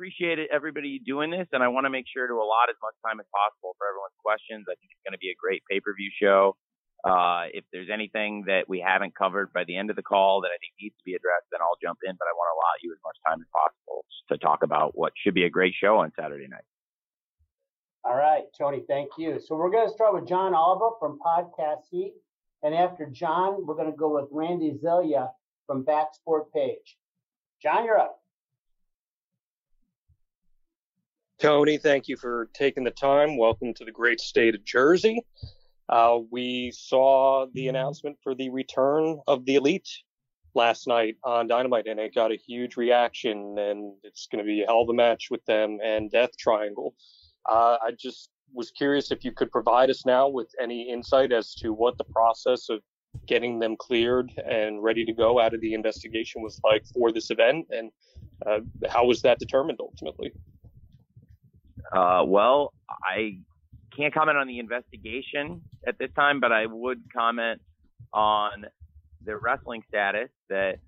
appreciate it, everybody doing this, and I want to make sure to allot as much time as possible for everyone's questions. I think it's going to be a great pay per view show. Uh, if there's anything that we haven't covered by the end of the call that I think needs to be addressed, then I'll jump in. But I want to allot you as much time as possible to talk about what should be a great show on Saturday night. All right, Tony, thank you. So we're going to start with John Oliver from Podcast Heat. And after John, we're going to go with Randy Zelia from Backsport Page. John, you're up. Tony, thank you for taking the time. Welcome to the great state of Jersey. Uh, we saw the announcement for the return of the Elite last night on Dynamite, and it got a huge reaction. And it's going to be a hell of a match with them and Death Triangle. Uh, I just was curious if you could provide us now with any insight as to what the process of getting them cleared and ready to go out of the investigation was like for this event, and uh, how was that determined ultimately? Uh, well, I can't comment on the investigation at this time, but I would comment on the wrestling status that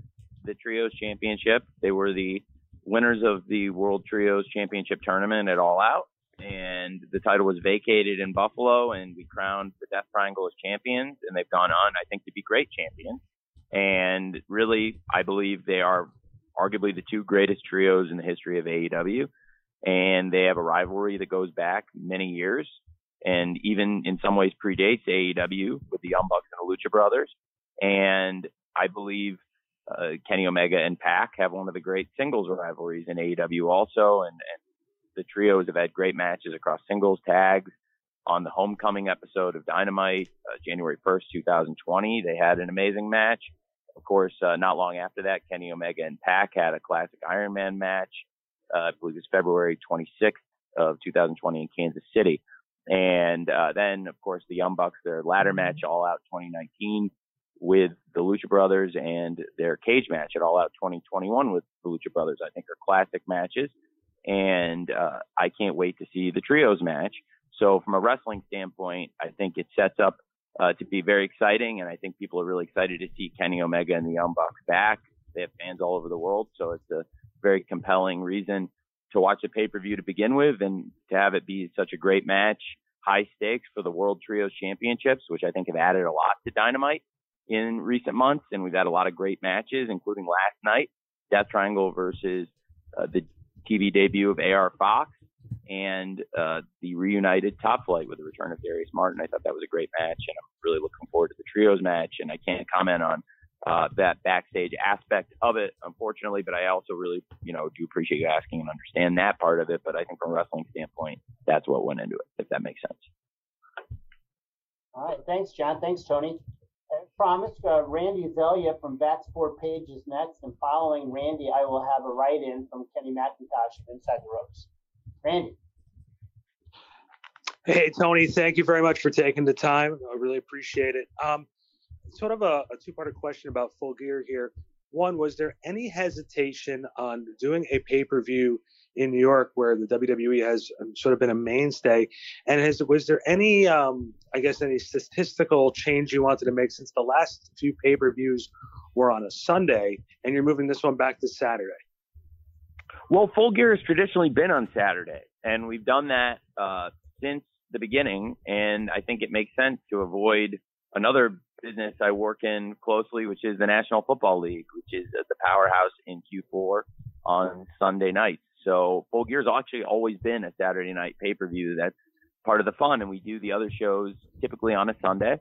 the Trios Championship, they were the winners of the World Trios Championship tournament at All Out and the title was vacated in Buffalo, and we crowned the Death Triangle as champions, and they've gone on, I think, to be great champions. And really, I believe they are arguably the two greatest trios in the history of AEW, and they have a rivalry that goes back many years, and even in some ways predates AEW with the Young Bucks and the Lucha Brothers. And I believe uh, Kenny Omega and PAC have one of the great singles rivalries in AEW also, and, and the trios have had great matches across singles tags. On the homecoming episode of Dynamite, uh, January 1st, 2020, they had an amazing match. Of course, uh, not long after that, Kenny Omega and PAC had a classic Iron Man match. Uh, I believe it was February 26th of 2020 in Kansas City. And uh, then, of course, the Young Bucks, their ladder match, All Out 2019, with the Lucha Brothers, and their cage match at All Out 2021 with the Lucha Brothers, I think are classic matches and uh, I can't wait to see the trios match. So from a wrestling standpoint, I think it sets up uh, to be very exciting, and I think people are really excited to see Kenny Omega and the Young Bucks back. They have fans all over the world, so it's a very compelling reason to watch a pay per view to begin with, and to have it be such a great match, high stakes for the World Trios Championships, which I think have added a lot to Dynamite in recent months, and we've had a lot of great matches, including last night, Death Triangle versus uh, the TV debut of AR Fox and uh, the reunited Top Flight with the return of Darius Martin. I thought that was a great match, and I'm really looking forward to the trios match. And I can't comment on uh, that backstage aspect of it, unfortunately, but I also really, you know, do appreciate you asking and understand that part of it. But I think from a wrestling standpoint, that's what went into it, if that makes sense. All right. Thanks, John. Thanks, Tony I promised, uh, Randy Zelia from Backsport Page is next, and following Randy, I will have a write-in from Kenny McIntosh from Inside the Ropes. Randy. Hey, Tony, thank you very much for taking the time. I really appreciate it. Um, sort of a, a two-part question about Full Gear here. One, was there any hesitation on doing a pay-per-view in New York where the WWE has um, sort of been a mainstay. And has, was there any, um, I guess, any statistical change you wanted to make since the last few pay per views were on a Sunday and you're moving this one back to Saturday? Well, Full Gear has traditionally been on Saturday, and we've done that uh, since the beginning. And I think it makes sense to avoid another business I work in closely, which is the National Football League, which is the powerhouse in Q4 on Sunday nights. So Full Gear's actually always been a Saturday night pay per view. That's part of the fun, and we do the other shows typically on a Sunday.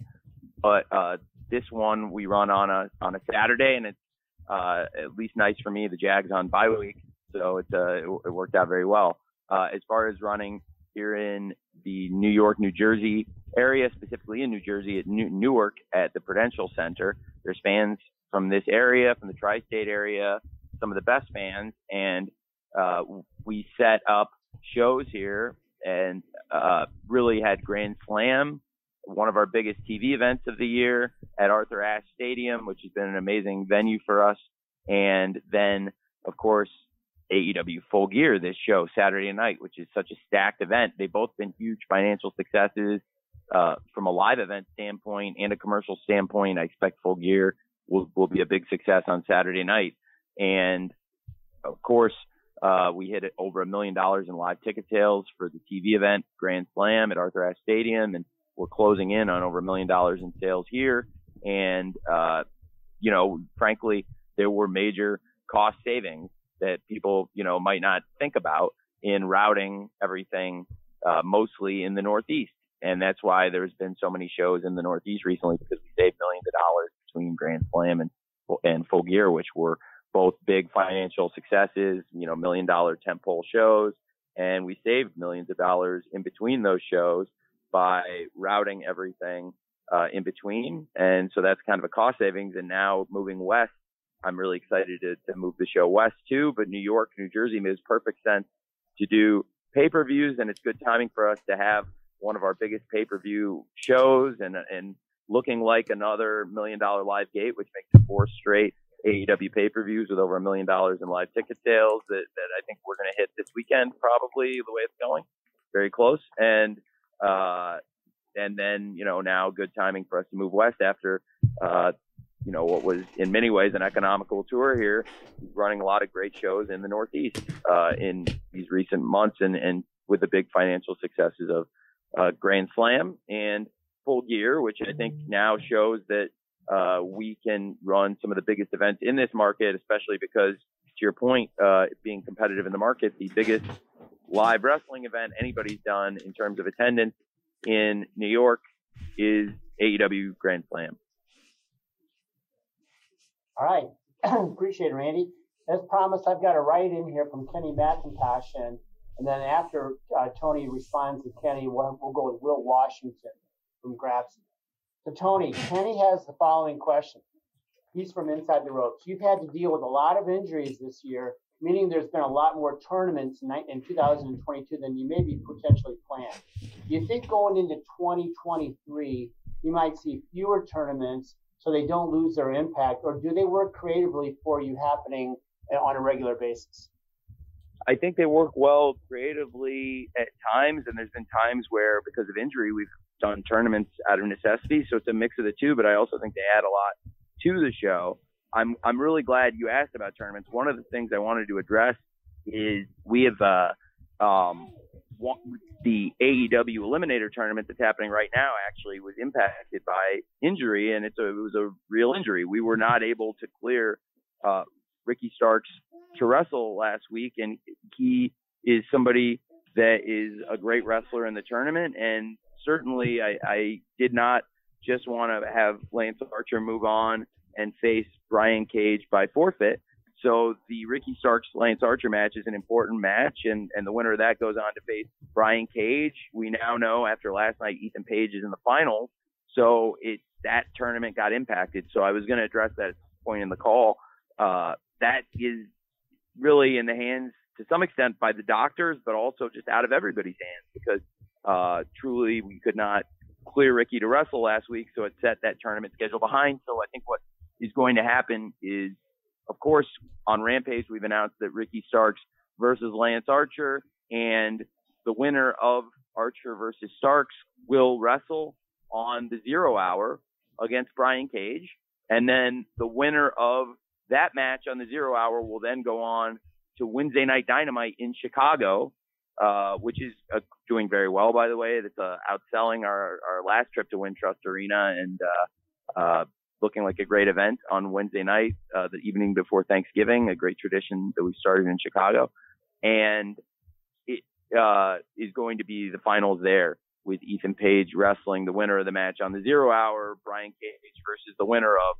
But uh, this one we run on a on a Saturday, and it's uh, at least nice for me. The Jags on bye week, so it's uh, it, it worked out very well. Uh, as far as running here in the New York, New Jersey area, specifically in New Jersey at New- Newark at the Prudential Center, there's fans from this area, from the tri-state area, some of the best fans, and uh, we set up shows here and uh, really had Grand Slam, one of our biggest TV events of the year at Arthur Ashe Stadium, which has been an amazing venue for us. And then, of course, AEW Full Gear, this show Saturday night, which is such a stacked event. They've both been huge financial successes uh, from a live event standpoint and a commercial standpoint. I expect Full Gear will will be a big success on Saturday night. And of course, Uh, we hit over a million dollars in live ticket sales for the TV event Grand Slam at Arthur Ashe Stadium, and we're closing in on over a million dollars in sales here. And uh, you know, frankly, there were major cost savings that people you know might not think about in routing everything uh, mostly in the Northeast. And that's why there's been so many shows in the Northeast recently because we saved millions of dollars between Grand Slam and and Full Gear, which were both big financial successes, you know, million dollar tentpole shows, and we saved millions of dollars in between those shows by routing everything uh, in between, and so that's kind of a cost savings. And now moving west, I'm really excited to, to move the show west too. But New York, New Jersey makes perfect sense to do pay-per-views, and it's good timing for us to have one of our biggest pay-per-view shows and and looking like another million dollar live gate, which makes four straight AEW pay-per-views with over a million dollars in live ticket sales that, that I think we're going to hit this weekend, probably the way it's going, very close. And, uh, and then, you know, now good timing for us to move west after, uh, you know, what was in many ways an economical tour here, running a lot of great shows in the Northeast, uh, in these recent months and, and with the big financial successes of, uh, Grand Slam and Full Gear, which I think now shows that uh, we can run some of the biggest events in this market, especially because, to your point, uh, being competitive in the market, the biggest live wrestling event anybody's done in terms of attendance in New York is AEW Grand Slam. All right. Appreciate it, Randy. As promised, I've got a write in here from Kenny McIntosh, and, and then after uh, Tony responds to Kenny, we'll, we'll go with Will Washington from Grapsody. So Tony, Kenny has the following question. He's from inside the ropes. You've had to deal with a lot of injuries this year, meaning there's been a lot more tournaments in 2022 than you maybe potentially planned. Do you think going into 2023, you might see fewer tournaments so they don't lose their impact, or do they work creatively for you happening on a regular basis? I think they work well creatively at times, and there's been times where, because of injury, we've done tournaments out of necessity. So it's a mix of the two, but I also think they add a lot to the show. I'm I'm really glad you asked about tournaments. One of the things I wanted to address is we have uh, um, the AEW Eliminator tournament that's happening right now actually was impacted by injury, and it's a, it was a real injury. We were not able to clear uh, Ricky Starks to wrestle last week, and he is somebody that is a great wrestler in the tournament, and certainly I, I did not just want to have Lance Archer move on and face Brian Cage by forfeit. So the Ricky Starks Lance Archer match is an important match, and, and the winner of that goes on to face Brian Cage. We now know after last night Ethan Page is in the finals, so it that tournament got impacted. So I was going to address that point in the call. Uh, that is really in the hands to some extent by the doctors, but also just out of everybody's hands because uh, truly, we could not clear Ricky to wrestle last week, so it set that tournament schedule behind. So I think what is going to happen is, of course, on Rampage, we've announced that Ricky Starks versus Lance Archer, and the winner of Archer versus Starks will wrestle on the zero hour against Brian Cage. And then the winner of that match on the zero hour will then go on to Wednesday Night Dynamite in Chicago uh, which is uh, doing very well, by the way. That's uh, outselling our, our last trip to Wintrust Arena and uh, uh, looking like a great event on Wednesday night, uh, the evening before Thanksgiving, a great tradition that we started in Chicago. And it uh, is going to be the finals there with Ethan Page wrestling the winner of the match on the zero hour, Brian Cage versus the winner of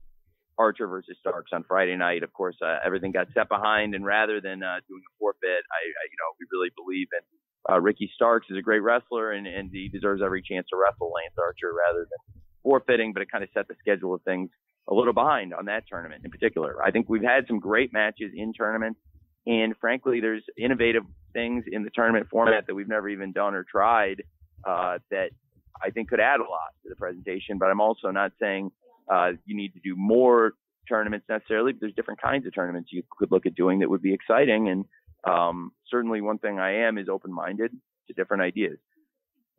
Archer versus Starks on Friday night. Of course, uh, everything got set behind, and rather than uh, doing a forfeit, I, I, you know, we really believe in uh, Ricky Starks is a great wrestler, and, and he deserves every chance to wrestle Lance Archer rather than forfeiting. But it kind of set the schedule of things a little behind on that tournament in particular. I think we've had some great matches in tournaments, and frankly, there's innovative things in the tournament format that we've never even done or tried uh, that I think could add a lot to the presentation. But I'm also not saying uh, you need to do more tournaments necessarily, but there's different kinds of tournaments you could look at doing that would be exciting. And um, certainly, one thing I am is open-minded to different ideas,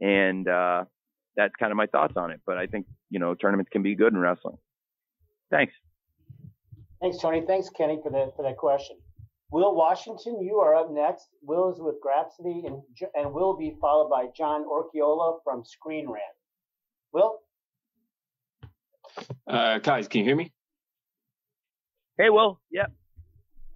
and uh, that's kind of my thoughts on it. But I think you know tournaments can be good in wrestling. Thanks. Thanks, Tony. Thanks, Kenny, for that for that question. Will Washington, you are up next. Will is with Grapsody and, and will be followed by John Orchiola from Screen Rant. Will? Uh, guys, can you hear me? Hey, Will. Yep.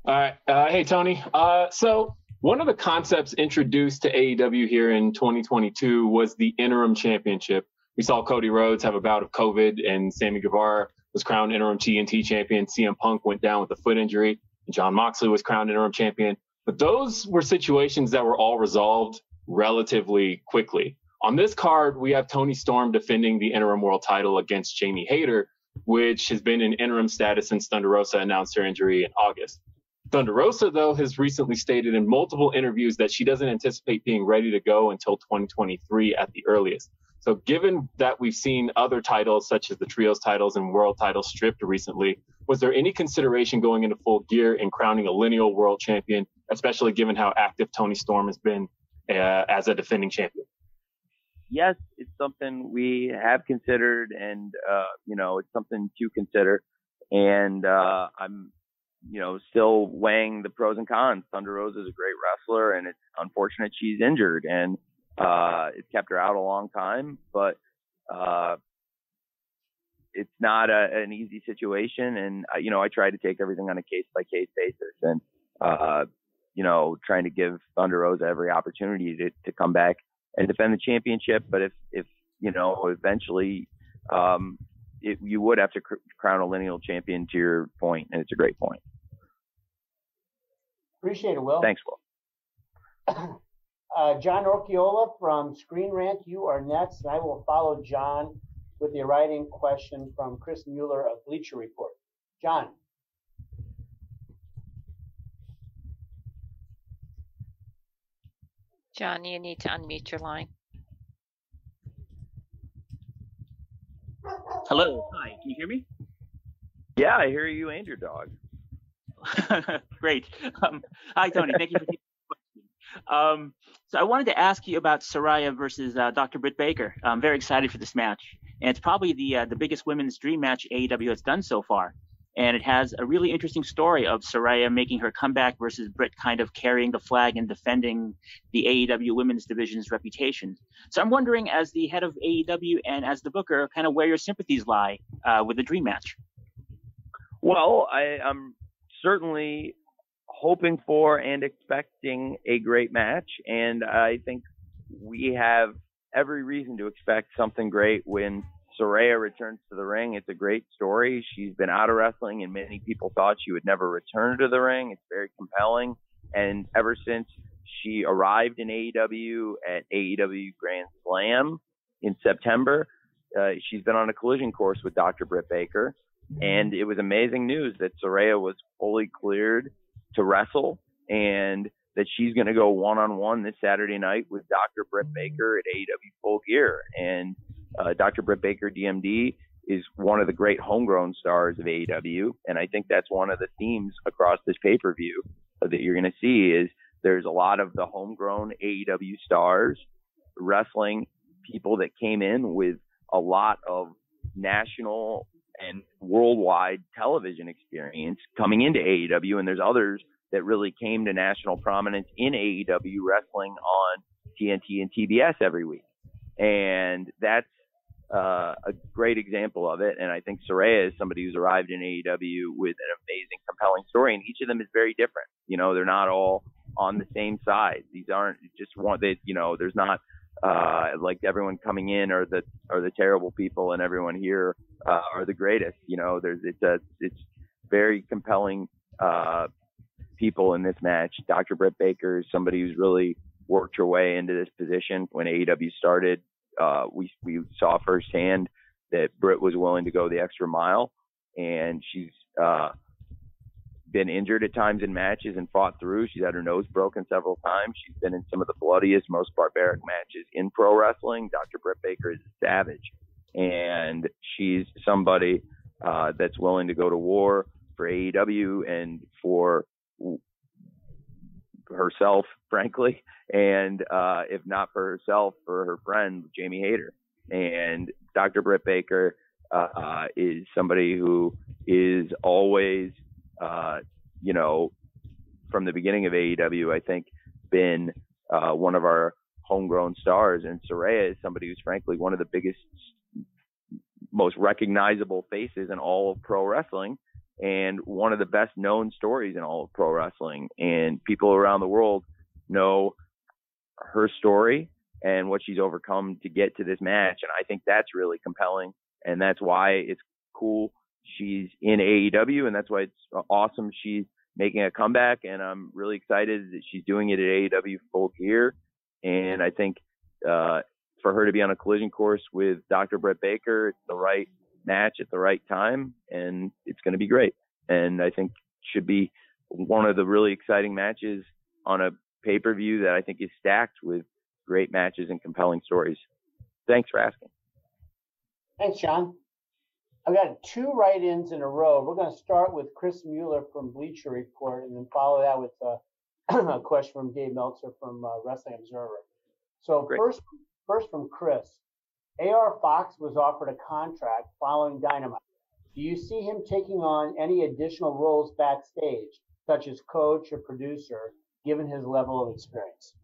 All right. Uh, hey, Tony. Uh, so one of the concepts introduced to AEW here in 2022 was the interim championship. We saw Cody Rhodes have a bout of COVID, and Sammy Guevara was crowned interim TNT champion. CM Punk went down with a foot injury. And Jon Moxley was crowned interim champion. But those were situations that were all resolved relatively quickly. On this card, we have Toni Storm defending the interim world title against Jamie Hayter, which has been in interim status since Thunder Rosa announced her injury in August. Thunder Rosa, though, has recently stated in multiple interviews that she doesn't anticipate being ready to go until 2023 at the earliest. So, given that we've seen other titles, such as the Trios titles and World titles, stripped recently, was there any consideration going into full gear in crowning a lineal world champion, especially given how active Toni Storm has been uh, as a defending champion? Yes, it's something we have considered, and uh, you know, it's something to consider. And uh, I'm, you know, still weighing the pros and cons. Thunder Rosa is a great wrestler, and it's unfortunate she's injured, and uh, it's kept her out a long time, but uh, it's not a, an easy situation. And uh, you know, I try to take everything on a case by case basis, and uh, you know, trying to give Thunder Rosa every opportunity to, to come back and defend the championship. But if if you know, eventually, um, it, you would have to cr- crown a lineal champion to your point, and it's a great point. Appreciate it, Will. Thanks, Will. Uh, John Orchiola from Screen Rant, you are next, and I will follow John with the writing question from Chris Mueller of Bleacher Report. John. John, you need to unmute your line. Hello. Hi. Can you hear me? Yeah, I hear you and your dog. Great. Um, hi, Tony. Thank you for taking um, so I wanted to ask you about Saraya versus uh, Dr. Britt Baker. I'm very excited for this match, and it's probably the uh, the biggest women's dream match AEW has done so far. And it has a really interesting story of Saraya making her comeback versus Britt kind of carrying the flag and defending the AEW women's division's reputation. So I'm wondering, as the head of AEW and as the booker, kind of where your sympathies lie uh, with the dream match. Well, I, I'm certainly hoping for and expecting a great match. And I think we have every reason to expect something great when Saraya returns to the ring. It's a great story. She's been out of wrestling, and many people thought she would never return to the ring. It's very compelling. And ever since she arrived in AEW at AEW Grand Slam in September, uh, she's been on a collision course with Dr. Britt Baker. And it was amazing news that Saraya was fully cleared to wrestle and that she's going to go one on one this Saturday night with Dr. Britt Baker at AEW Full Gear. And uh, Dr. Britt Baker, DMD, is one of the great homegrown stars of AEW. And I think that's one of the themes across this pay per view that you're going to see is there's a lot of the homegrown AEW stars wrestling people that came in with a lot of national and worldwide television experience coming into AEW, and there's others that really came to national prominence in AEW wrestling on TNT and TBS every week, and that's uh, a great example of it. And I think Saraya is somebody who's arrived in AEW with an amazing, compelling story, and each of them is very different. You know, they're not all on the same side. These aren't just one. That you know, there's not uh, like everyone coming in are the are the terrible people, and everyone here uh, are the greatest. You know, there's it's a it's very compelling uh, people in this match. Dr. Britt Baker is somebody who's really worked her way into this position. When AEW started, uh, we we saw firsthand that Britt was willing to go the extra mile, and she's uh, been injured at times in matches and fought through. She's had her nose broken several times. She's been in some of the bloodiest, most barbaric matches in pro wrestling. Dr. Britt Baker is a savage, and she's somebody uh, that's willing to go to war for AEW and for herself, frankly, and uh, if not for herself, for her friend Jamie Hayter. And Dr. Britt Baker uh, is somebody who is always uh, you know, from the beginning of AEW, I think, been uh, one of our homegrown stars. And Saraya is somebody who's frankly one of the biggest, most recognizable faces in all of pro wrestling and one of the best known stories in all of pro wrestling. And people around the world know her story and what she's overcome to get to this match. And I think that's really compelling. And that's why it's cool she's in AEW. And that's why it's awesome she's making a comeback. And I'm really excited that she's doing it at AEW full gear. And I think, uh, for her to be on a collision course with Dr. Britt Baker, it's the right match at the right time, and it's going to be great. And I think should be one of the really exciting matches on a pay per view that I think is stacked with great matches and compelling stories. Thanks for asking. Thanks, John. I've got two write-ins in a row. We're going to start with Chris Mueller from Bleacher Report, and then follow that with uh, a question from Dave Meltzer from uh, Wrestling Observer. So Great. first, first from Chris. AR Fox was offered a contract following Dynamite. Do you see him taking on any additional roles backstage, such as coach or producer, given his level of experience?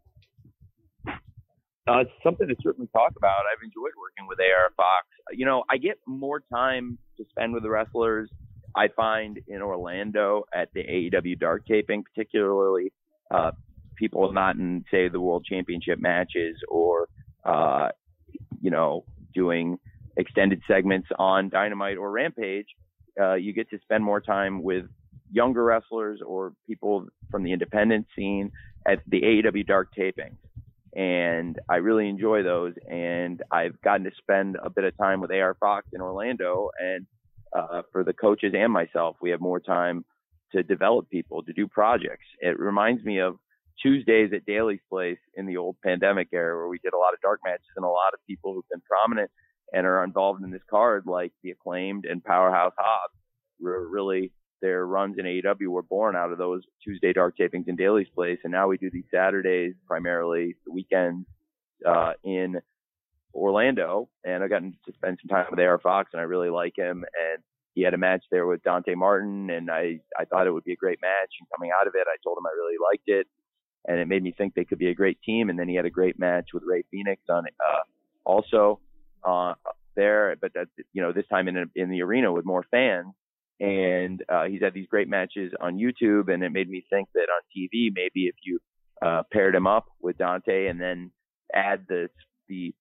Uh, it's something to certainly talk about. I've enjoyed working with AR Fox. You know, I get more time to spend with the wrestlers. I find in Orlando at the AEW Dark taping, particularly uh, people not in, say, the World Championship matches or uh, you know, doing extended segments on Dynamite or Rampage, uh, you get to spend more time with younger wrestlers or people from the independent scene at the AEW Dark tapings. And I really enjoy those. And I've gotten to spend a bit of time with AR Fox in Orlando. And uh, for the coaches and myself, we have more time to develop people, to do projects. It reminds me of Tuesdays at Daly's Place in the old pandemic era where we did a lot of dark matches and a lot of people who've been prominent and are involved in this card, like the acclaimed and powerhouse Hobbs, were really their runs in AEW were born out of those Tuesday dark tapings in Daly's Place. And now we do these Saturdays, primarily the weekends, uh, in Orlando. And I've gotten to spend some time with AR Fox and I really like him. And he had a match there with Dante Martin and I, I thought it would be a great match. And coming out of it, I told him I really liked it and it made me think they could be a great team. And then he had a great match with Rey Fenix on uh, also uh, there, but that you know this time in in the arena with more fans. And uh, he's had these great matches on YouTube, and it made me think that on TV maybe if you uh, paired him up with Dante and then add the the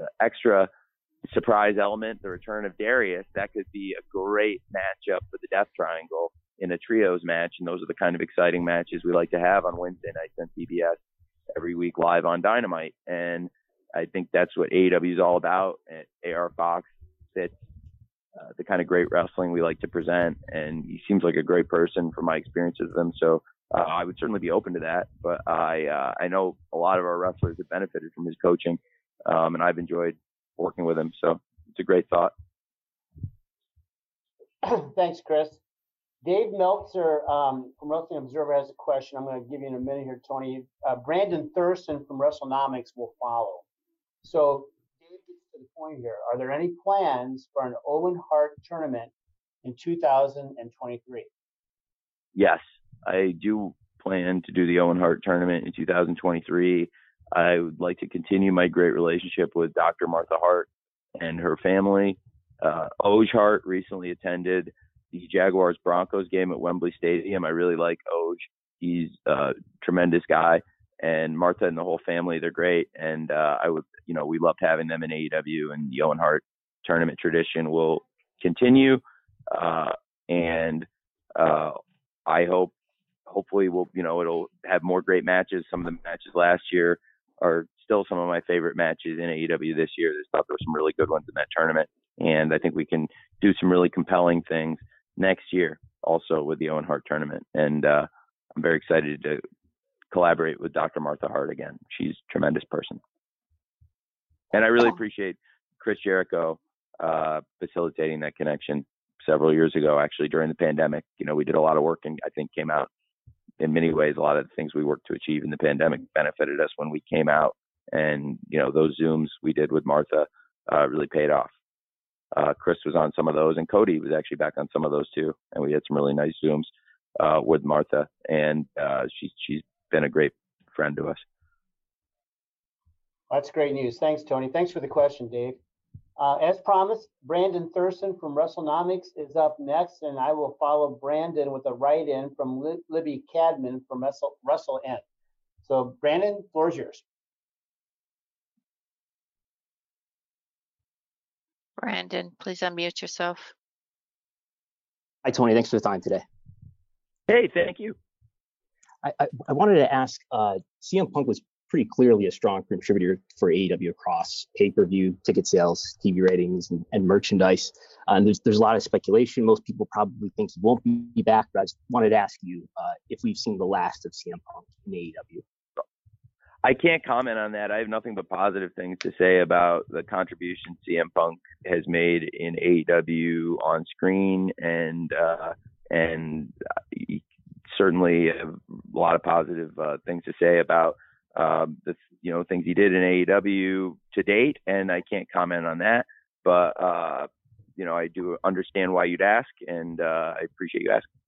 uh, extra surprise element, the return of Darius, that could be a great matchup for the Death Triangle in a trios match, and those are the kind of exciting matches we like to have on Wednesday nights on TBS every week live on Dynamite. And I think that's what AEW is all about. And AR Fox fits uh, the kind of great wrestling we like to present, and he seems like a great person from my experiences with him. So uh, I would certainly be open to that. But I uh, I know a lot of our wrestlers have benefited from his coaching, um, and I've enjoyed working with him. So it's a great thought. Thanks, Chris. Dave Meltzer um, from Wrestling Observer has a question. I'm going to give you in a minute here, Tony. Uh, Brandon Thurston from WrestleNomics will follow. So, the point here. Are there any plans for an Owen Hart tournament in 2023? Yes, I do plan to do the Owen Hart tournament in 2023. I would like to continue my great relationship with Dr. Martha Hart and her family. Uh, Oje Hart recently attended the Jaguars Broncos game at Wembley Stadium. I really like Oje. He's a tremendous guy, and Martha and the whole family, they're great. And uh, I would, you know, we loved having them in AEW, and the Owen Hart tournament tradition will continue. Uh, and uh, I hope, hopefully, we'll, you know, it'll have more great matches. Some of the matches last year are still some of my favorite matches in AEW this year. There's thought there were some really good ones in that tournament, and I think we can do some really compelling things next year also with the Owen Hart tournament. And uh, I'm very excited to collaborate with Dr. Martha Hart again. She's a tremendous person. And I really appreciate Chris Jericho uh, facilitating that connection several years ago, actually during the pandemic. You know, we did a lot of work and I think came out in many ways. A lot of the things we worked to achieve in the pandemic benefited us when we came out. And, you know, those Zooms we did with Martha uh, really paid off uh, Chris was on some of those, and Cody was actually back on some of those too. And we had some really nice zooms. uh, with Martha, and uh, she's she's been a great friend to us. That's great news. Thanks, Tony. Thanks for the question, Dave. Uh, as promised, Brandon Thurston from WrestleNomics is up next, and I will follow Brandon with a write-in from Libby Cadman from Wrestle, Wrestle N. So, Brandon, floor is yours. Brandon, please unmute yourself. Hi, Tony. Thanks for the time today. Hey, thank you. I, I, I wanted to ask uh, CM Punk was pretty clearly a strong contributor for AEW across pay-per-view, ticket sales, TV ratings, and, and merchandise. Uh, and there's there's a lot of speculation. Most people probably think he won't be back, but I just wanted to ask you uh, if we've seen the last of CM Punk in AEW. I can't comment on that. I have nothing but positive things to say about the contribution CM Punk has made in AEW on screen, and uh, and certainly a lot of positive uh, things to say about um, the you know things he did in AEW to date, and I can't comment on that. But uh, you know, I do understand why you'd ask, and uh, I appreciate you asking.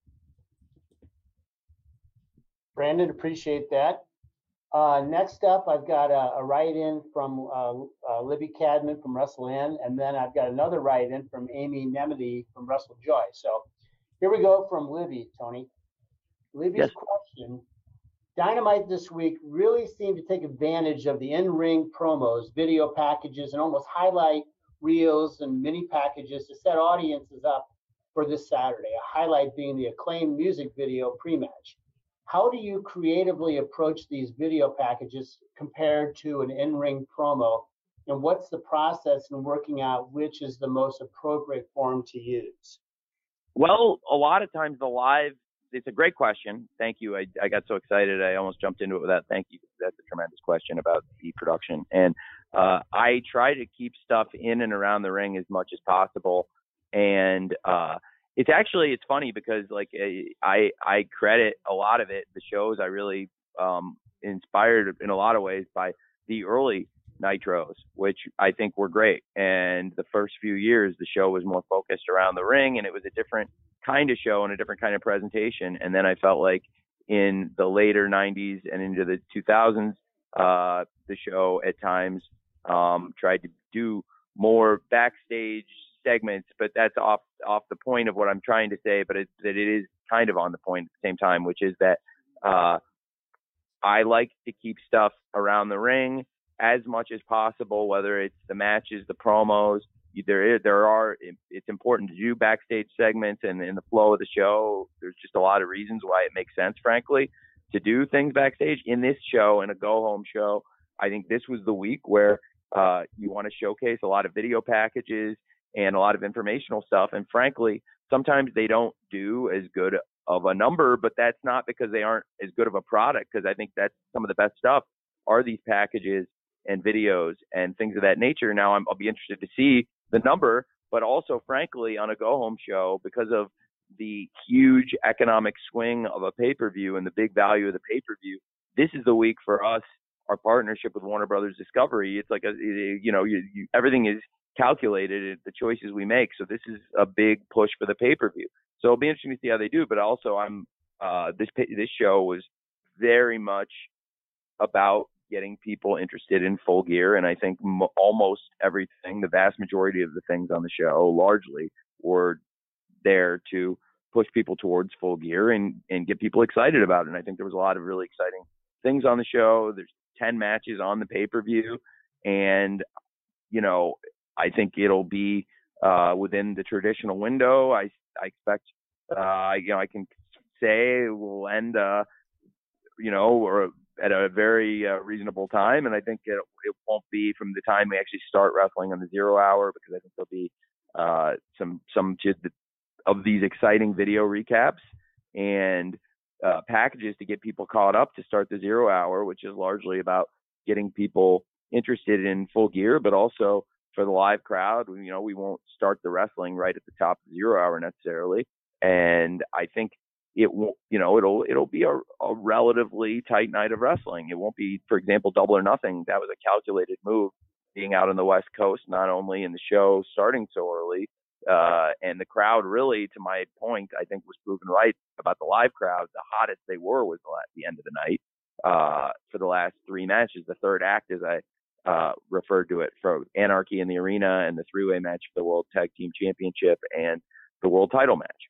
Brandon, appreciate that. Uh, next up, I've got a, a write-in from uh, uh, Libby Cadman from Wrestle N, and then I've got another write-in from Amy Nemedy from Russell Joy. So here we go from Libby, Tony. Libby's yes. question Dynamite this week really seemed to take advantage of the in-ring promos, video packages, and almost highlight reels and mini packages to set audiences up for this Saturday. A highlight being the acclaimed music video pre-match. How do you creatively approach these video packages compared to an in-ring promo? And what's the process in working out which is the most appropriate form to use? Well, a lot of times the live it's a great question. Thank you. I, I got so excited. I almost jumped into it with that. Thank you. That's a tremendous question about the production. And uh, I try to keep stuff in and around the ring as much as possible. And uh, it's actually it's funny because like I I credit a lot of it the shows I really um, inspired in a lot of ways by the early nitros, which I think were great. And the first few years, the show was more focused around the ring, and it was a different kind of show and a different kind of presentation. And then I felt like in the later 90s and into the 2000s, uh, the show at times um, tried to do more backstage segments, but that's off off the point of what I'm trying to say. But it, that it is kind of on the point at the same time, which is that uh, I like to keep stuff around the ring as much as possible, whether it's the matches, the promos, there is, there are it's important to do backstage segments and in the flow of the show. There's just a lot of reasons why it makes sense, frankly, to do things backstage in this show and a go home show. I think this was the week where uh, you want to showcase a lot of video packages and a lot of informational stuff. And frankly, sometimes they don't do as good of a number, but that's not because they aren't as good of a product. Because I think that's some of the best stuff are these packages and videos and things of that nature. Now i will be interested to see the number, but also, frankly, on a go home show because of the huge economic swing of a pay per view and the big value of the pay per view. This is the week for us. Our partnership with Warner Brothers Discovery. It's like a, you know, you, you, everything is calculated. The choices we make. So this is a big push for the pay per view. So it'll be interesting to see how they do. But also, I'm uh, this this show was very much about getting people interested in full gear. And I think m- almost everything, the vast majority of the things on the show, largely, were there to push people towards full gear and, and get people excited about it. And I think there was a lot of really exciting things on the show. There's 10 matches on the pay per view. And, you know, I think it'll be uh, within the traditional window. I, I expect, uh, you know, I can say we'll end, uh, you know, or at a very uh, reasonable time, and I think it, it won't be from the time we actually start wrestling on the zero hour because I think there'll be uh, some some of these exciting video recaps and uh, packages to get people caught up to start the zero hour, which is largely about getting people interested in full gear, but also for the live crowd. You know, we won't start the wrestling right at the top of zero hour necessarily, and I think it won't, you know, it'll it'll be a, a relatively tight night of wrestling. It won't be, for example, double or nothing. That was a calculated move, being out on the West Coast, not only in the show starting so early Uh, and the crowd really, to my point, I think was proven right about the live crowd. The hottest they were was at the end of the night uh, for the last three matches. The third act, as I uh, referred to it, for Anarchy in the Arena and the three-way match for the World Tag Team Championship and the World Title match.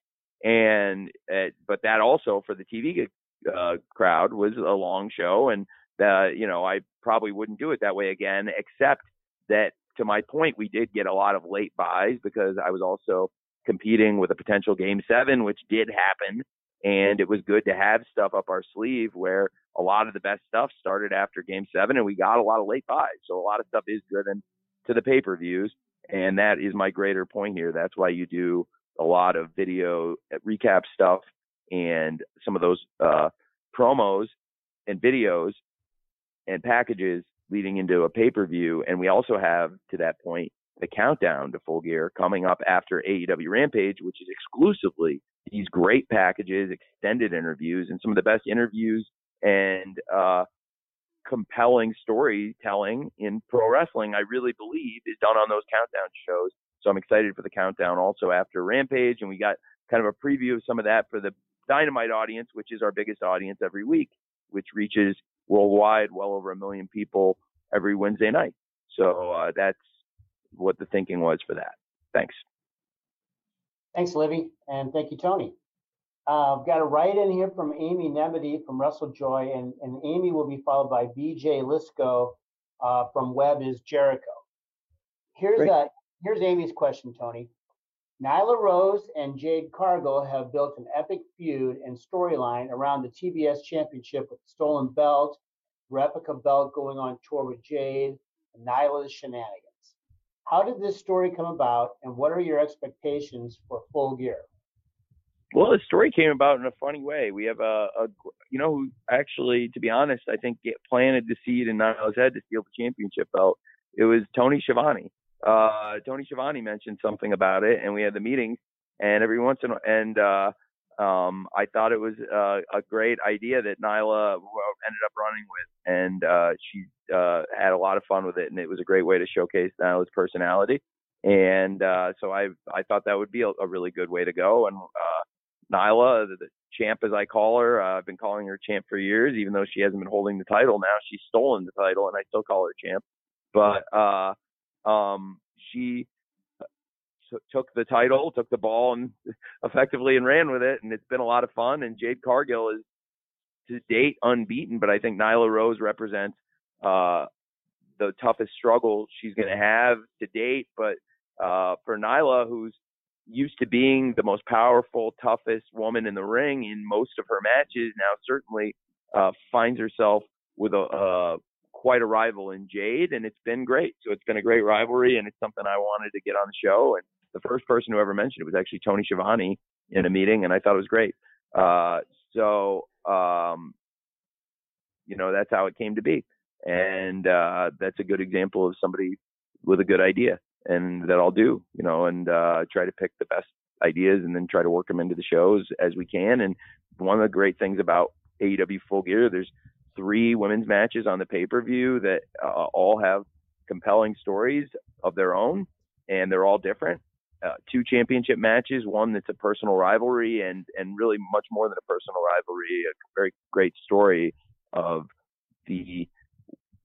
And uh, but that also for the TV uh, crowd was a long show, and uh, you know I probably wouldn't do it that way again, except that to my point, we did get a lot of late buys because I was also competing with a potential game seven, which did happen. And it was good to have stuff up our sleeve where a lot of the best stuff started after game seven and we got a lot of late buys. So a lot of stuff is driven to the pay per views. And that is my greater point here. That's why you do a lot of video uh, recap stuff and some of those uh, promos and videos and packages leading into a pay per view. And we also have, to that point, the countdown to full gear coming up after AEW Rampage, which is exclusively these great packages, extended interviews, and some of the best interviews and uh, compelling storytelling in pro wrestling, I really believe, is done on those countdown shows. So I'm excited for the countdown also after Rampage. And we got kind of a preview of some of that for the Dynamite audience, which is our biggest audience every week, which reaches worldwide, well over a million people every Wednesday night. So uh, that's what the thinking was for that. Thanks. Thanks, Libby, and thank you, Tony. Uh, I've got a write in here from Amy Nemedy from Russell Joy, and, and Amy will be followed by BJ Lisco uh, from Web is Jericho. Here's a, here's Amy's question, Tony. Nyla Rose and Jade Cargill have built an epic feud and storyline around the TBS Championship with stolen belt, replica belt going on tour with Jade, and Nyla's shenanigans. How did this story come about, and what are your expectations for Full Gear? Well, the story came about in a funny way. We have a, a you know, who actually, to be honest, I think planted the seed in Nyla's head to steal the championship belt. It was Tony Schiavone uh, Tony Schiavone mentioned something about it, and we had the meetings. And every once in a and uh, um, I thought it was uh, a great idea that Nyla ended up running with, and uh, she uh, had a lot of fun with it, and it was a great way to showcase Nyla's personality. And uh, so I I thought that would be a, a really good way to go. And uh, Nyla, the, the champ as I call her, uh, I've been calling her champ for years, even though she hasn't been holding the title. Now she's stolen the title, and I still call her champ. But uh, um, she uh, took the title, took the ball, and effectively and ran with it. And it's been a lot of fun. And Jade Cargill is to date unbeaten, but I think Nyla Rose represents uh, the toughest struggle she's going to have to date. But uh, for Nyla, who's used to being the most powerful, toughest woman in the ring in most of her matches, now certainly uh, finds herself with a, a quite a rival in Jade, and it's been great. So it's been a great rivalry, and it's something I wanted to get on the show. And the first person who ever mentioned it was actually Tony Schiavone in a meeting, and I thought it was great. Uh, so, um, you know, that's how it came to be. And uh, that's a good example of somebody with a good idea, and that I'll do, you know, and uh, try to pick the best ideas and then try to work them into the shows as we can. And one of the great things about AEW Full Gear, there's three women's matches on the pay per view that uh, all have compelling stories of their own, and they're all different. Uh, two championship matches, one that's a personal rivalry, and and really much more than a personal rivalry, a very great story of the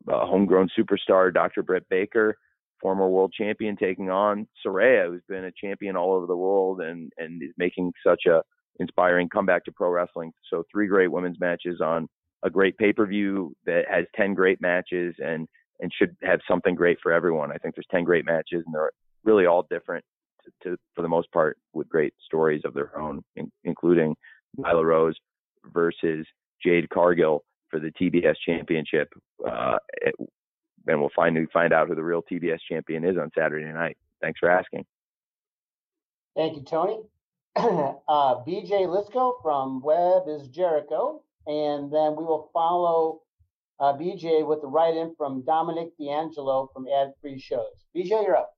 uh, homegrown superstar Dr. Britt Baker, former world champion, taking on Saraya, who's been a champion all over the world and and is making such a inspiring comeback to pro wrestling. So three great women's matches on a great pay per view that has 10 great matches and and should have something great for everyone. I think there's 10 great matches and they're really all different to, to for the most part with great stories of their own, in, including Nyla Rose versus Jade Cargill for the TBS championship. Uh, and we'll find find out who the real TBS champion is on Saturday night. Thanks for asking. Thank you, Tony. uh, BJ Lisco from Web is Jericho and then we will follow uh, BJ with the write-in from Dominic D'Angelo from Ad Free Shows. BJ, you're up.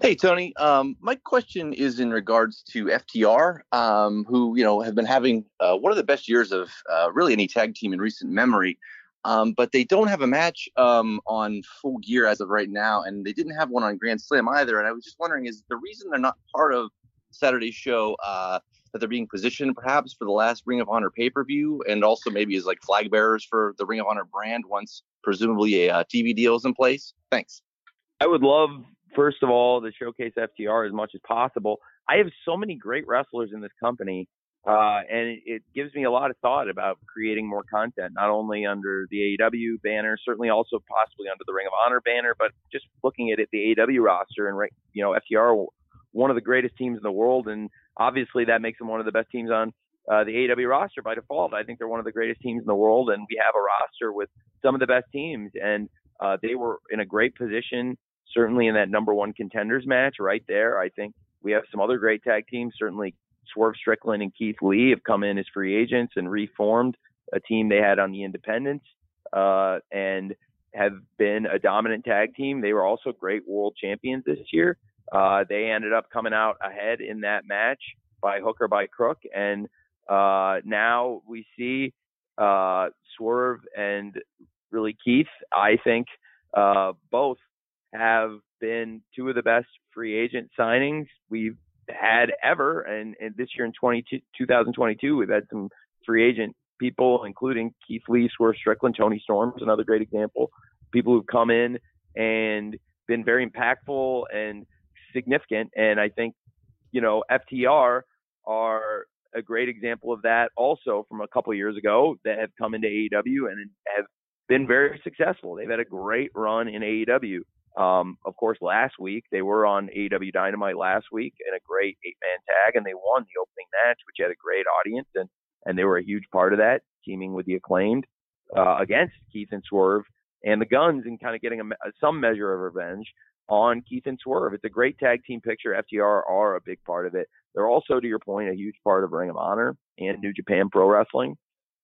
Hey Tony, um, my question is in regards to FTR, um, who you know have been having uh, one of the best years of uh, really any tag team in recent memory. Um, but they don't have a match um, on Full Gear as of right now, and they didn't have one on Grand Slam either. And I was just wondering, is the reason they're not part of Saturday's show uh, that they're being positioned perhaps for the last Ring of Honor pay per view, and also maybe as like flag bearers for the Ring of Honor brand once presumably a uh, TV deal is in place? Thanks. I would love, first of all, to showcase FTR as much as possible. I have so many great wrestlers in this company uh, and it, it, gives me a lot of thought about creating more content, not only under the AEW banner, certainly also possibly under the Ring of Honor banner, but just looking at it, the AEW roster and you know FTR, one of the greatest teams in the world, and obviously that makes them one of the best teams on uh, the AEW roster by default. I think they're one of the greatest teams in the world, and we have a roster with some of the best teams, and uh, they were in a great position, certainly in that number one contenders match right there. I think we have some other great tag teams, certainly Swerve Strickland and Keith Lee have come in as free agents and reformed a team they had on the independents uh, and have been a dominant tag team. They were also great world champions this year. Uh, they ended up coming out ahead in that match by hook or by crook. And uh, now we see uh, Swerve and really Keith, I think, uh, both have been two of the best free agent signings we've had ever. And, and this year in 22, 2022, we've had some free agent people, including Keith Lee, Swerve Strickland, Toni Storm is another great example. People who've come in and been very impactful and significant. And I think, you know, FTR are a great example of that also from a couple years ago that have come into AEW and have been very successful. They've had a great run in AEW. Um, of course, last week they were on AEW Dynamite last week in a great eight-man tag, and they won the opening match, which had a great audience, and and they were a huge part of that, teaming with the acclaimed uh, against Keith and Swerve and the Guns, and kind of getting a, some measure of revenge on Keith and Swerve. It's a great tag team picture. FTR are a big part of it. They're also, to your point, a huge part of Ring of Honor and New Japan Pro Wrestling.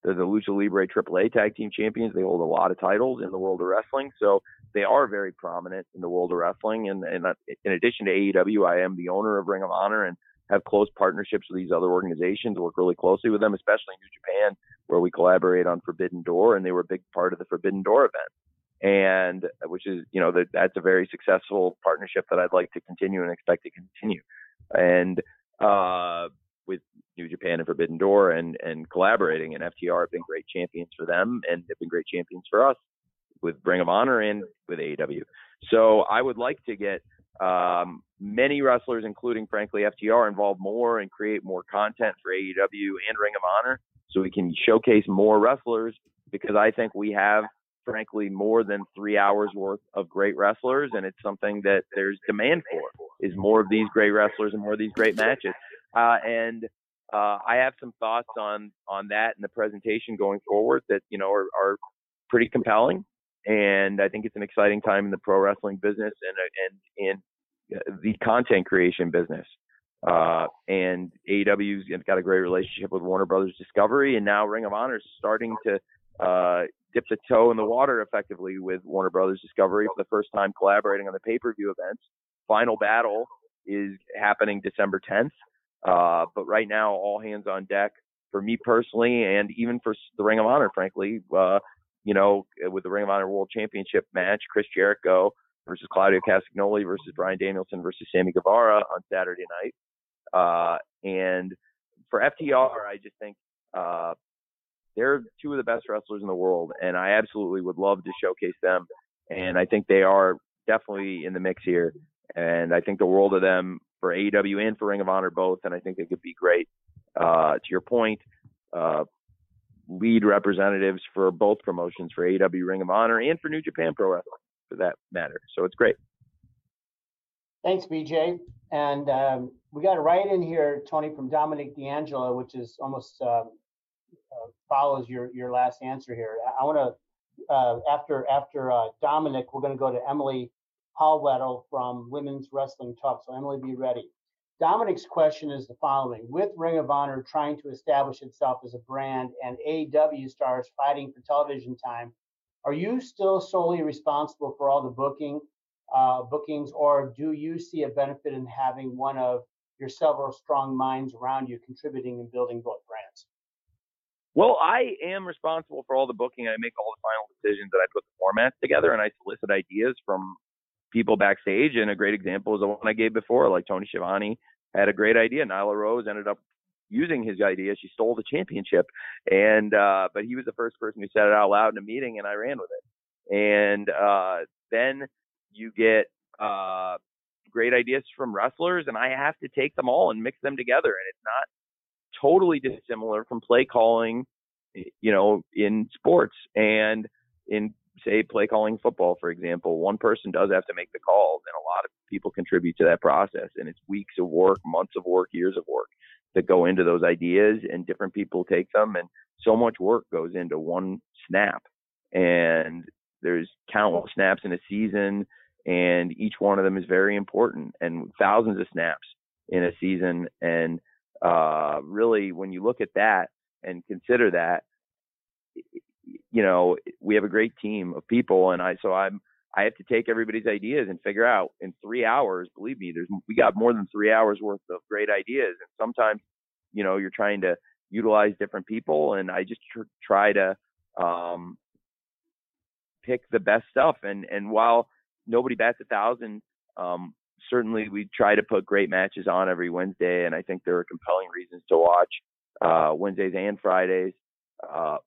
They're the Lucha Libre AAA tag team champions. They hold a lot of titles in the world of wrestling. So they are very prominent in the world of wrestling. And, and in addition to AEW, I am the owner of Ring of Honor and have close partnerships with these other organizations, work really closely with them, especially New Japan, where we collaborate on Forbidden Door, and they were a big part of the Forbidden Door event. And which is, you know, that that's a very successful partnership that I'd like to continue and expect to continue. And uh, with New Japan and Forbidden Door and and collaborating, and FTR have been great champions for them, and they've been great champions for us with Ring of Honor and with AEW. So I would like to get um, many wrestlers, including frankly FTR, involved more and create more content for AEW and Ring of Honor, so we can showcase more wrestlers because I think we have frankly more than three hours worth of great wrestlers and it's something that there's demand for is more of these great wrestlers and more of these great matches uh, and uh, I have some thoughts on on that in the presentation going forward that you know are, are pretty compelling and I think it's an exciting time in the pro wrestling business and and in the content creation business. Uh, and AEW's got a great relationship with Warner Brothers Discovery, and now Ring of Honor is starting to uh, dip the toe in the water effectively with Warner Brothers Discovery for the first time collaborating on the pay-per-view events. Final Battle is happening December 10th, uh, but right now all hands on deck for me personally, and even for the Ring of Honor, frankly. Uh, you know, with the Ring of Honor World Championship match, Chris Jericho versus Claudio Castagnoli versus Bryan Danielson versus Sammy Guevara on Saturday night. Uh, and for FTR, I just think uh, they're two of the best wrestlers in the world, and I absolutely would love to showcase them. And I think they are definitely in the mix here. And I think the world of them for AEW and for Ring of Honor both, and I think they could be great. Uh, to your point, uh, lead representatives for both promotions for AEW Ring of Honor and for New Japan Pro Wrestling for that matter. So it's great. Thanks, BJ. And um, we got write in here, Tony, from Dominic D'Angelo, which is almost um, uh, follows your your last answer here. I, want to uh, after after uh, Dominic, we're going to go to Emily Hallwettle from Women's Wrestling Talk. So Emily, be ready. Dominic's question is the following: With Ring of Honor trying to establish itself as a brand and AEW stars fighting for television time, are you still solely responsible for all the booking uh, bookings, or do you see a benefit in having one of your several strong minds around you contributing and building both brands? Well, I am responsible for all the booking. I make all the final decisions and I put the formats together and I solicit ideas from people backstage. And a great example is the one I gave before, like Tony Schiavone had a great idea. Nyla Rose ended up using his idea. She stole the championship, and uh, but he was the first person who said it out loud in a meeting, and I ran with it. And uh, then you get uh, great ideas from wrestlers, and I have to take them all and mix them together, and it's not totally dissimilar from play calling, you know, in sports and in say play calling football, for example. One person does have to make the calls, and a lot of people contribute to that process, and it's weeks of work, months of work, years of work that go into those ideas, and different people take them, and so much work goes into one snap, and there's countless snaps in a season, and each one of them is very important, and thousands of snaps in a season, and uh, really, when you look at that and consider that, you know, we have a great team of people, and I so I'm I have to take everybody's ideas and figure out in three hours. Believe me, there's we got more than three hours worth of great ideas, and sometimes, you know, you're trying to utilize different people, and I just tr- try to um, pick the best stuff. And and while nobody bats a thousand, um, certainly we try to put great matches on every Wednesday, and I think there are compelling reasons to watch uh, Wednesdays and Fridays uh,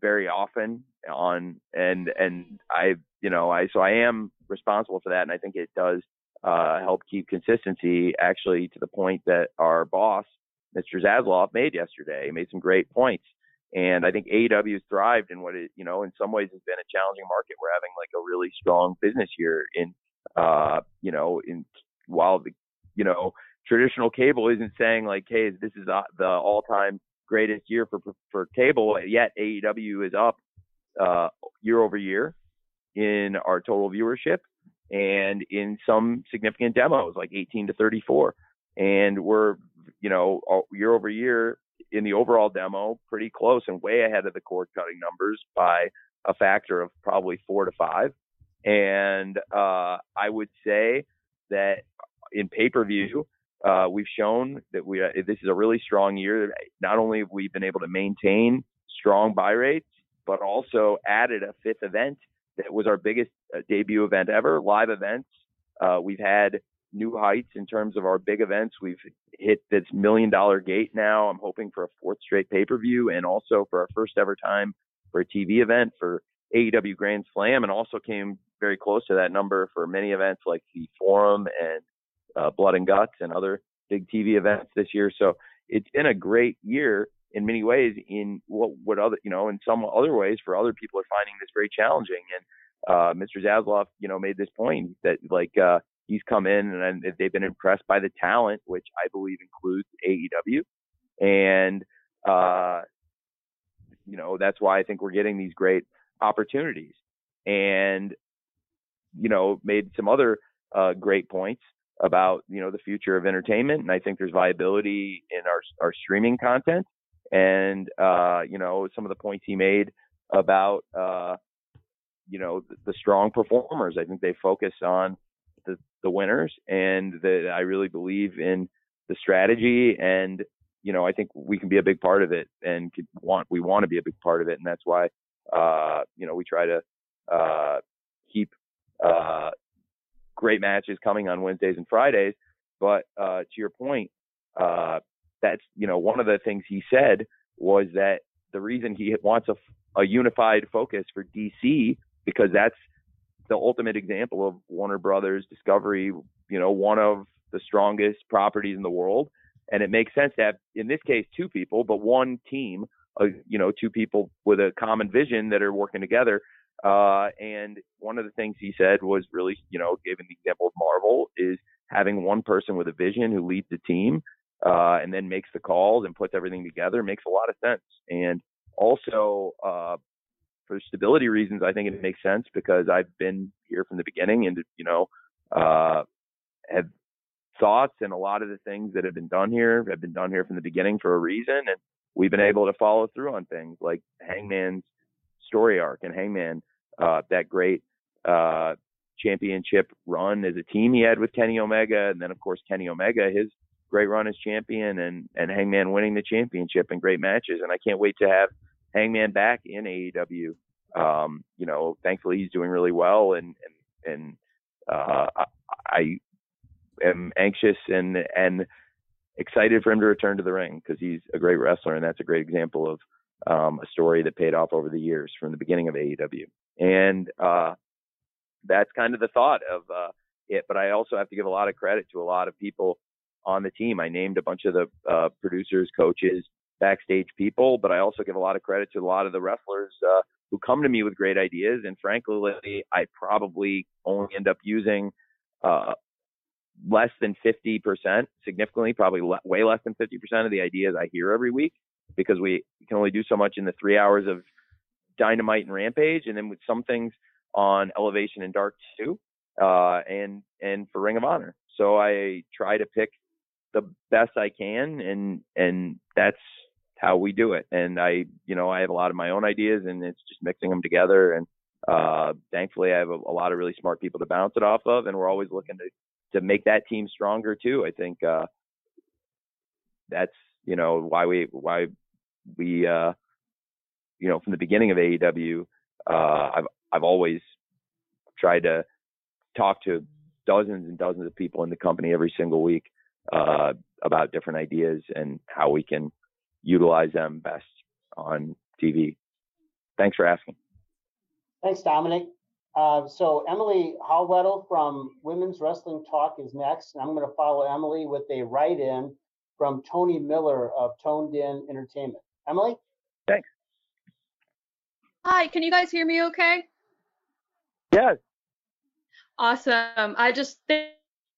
very often on and and I you know I so I am responsible for that, and I think it does uh, help keep consistency. Actually, to the point that our boss, Mr. Zaslav, made yesterday, he made some great points. And I think AEW has thrived in what it, you know, in some ways has been a challenging market. We're having like a really strong business year in uh, you know, in while the, you know, traditional cable isn't saying like, hey, this is the, the all-time greatest year for for cable, yet AEW is up uh, year over year in our total viewership and in some significant demos like 18 to 34 and we're you know year over year in the overall demo pretty close and way ahead of the cord cutting numbers by a factor of probably four to five and uh, I would say that in pay per view, uh, we've shown that we uh, this is a really strong year. Not only have we been able to maintain strong buy rates, but also added a fifth event that was our biggest uh, debut event ever. Live events. Uh, we've had new heights in terms of our big events. We've hit this million dollar gate now. I'm hoping for a fourth straight pay per view and also for our first ever time for a TV event for AEW Grand Slam and also came very close to that number for many events like the Forum and uh, Blood and Guts and other big TV events this year. So it's been a great year in many ways. In what what other you know in some other ways for other people are finding this very challenging. And uh, Mr. Zaslav, you know, made this point that like uh, he's come in and they've been impressed by the talent, which I believe includes AEW, and uh, you know that's why I think we're getting these great opportunities. And you know, made some other uh, great points about you know the future of entertainment, and I think there's viability in our our streaming content, and uh, you know some of the points he made about uh, you know the, the strong performers. I think they focus on the the winners, and that I really believe in the strategy, and you know I think we can be a big part of it, and want we want to be a big part of it, and that's why uh, you know we try to uh, keep uh, great matches coming on Wednesdays and Fridays. But uh, to your point, uh, that's you know one of the things he said was that the reason he wants a, a unified focus for DC because that's the ultimate example of Warner Brothers Discovery, you know, one of the strongest properties in the world. And it makes sense to have, in this case, two people, but one team, uh, you know, two people with a common vision that are working together. Uh, and one of the things he said was really, you know, given the example of Marvel, is having one person with a vision who leads the team uh, and then makes the calls and puts everything together makes a lot of sense. And also, uh, for stability reasons, I think it makes sense because I've been here from the beginning and, you know, uh, have thoughts and a lot of the things that have been done here have been done here from the beginning for a reason. And we've been able to follow through on things like Hangman's story arc and Hangman uh, that great uh, championship run as a team he had with Kenny Omega, and then of course Kenny Omega, his great run as champion and and Hangman winning the championship and great matches. And I can't wait to have Hangman back in AEW. Um, you know, thankfully he's doing really well, and and and uh, I am anxious and and excited for him to return to the ring because he's a great wrestler, and that's a great example of um, a story that paid off over the years from the beginning of AEW. And uh, that's kind of the thought of uh, it. But I also have to give a lot of credit to a lot of people on the team. I named a bunch of the uh, producers, coaches, backstage people, but I also give a lot of credit to a lot of the wrestlers uh, who come to me with great ideas. And frankly, I probably only end up using uh, less than 50%, significantly, probably le- way less than 50% of the ideas I hear every week because we can only do so much in the three hours of Dynamite and Rampage, and then with some things on Elevation and Dark too, uh, and and for Ring of Honor. So I try to pick the best I can, and and that's how we do it. And I, you know, I have a lot of my own ideas, and it's just mixing them together. And uh, thankfully, I have a, a lot of really smart people to bounce it off of, and we're always looking to to make that team stronger too. I think uh, that's you know why we why we uh, you know from the beginning of AEW, uh, I've I've always tried to talk to dozens and dozens of people in the company every single week uh, about different ideas and how we can utilize them best on TV. Thanks for asking. Thanks, Dominic. Uh, so Emily Hallwettel from Women's Wrestling Talk is next, and I'm going to follow Emily with a write-in from Tony Miller of Toned In Entertainment. Emily? Thanks. Hi, can you guys hear me okay? Yes. Awesome. I just th-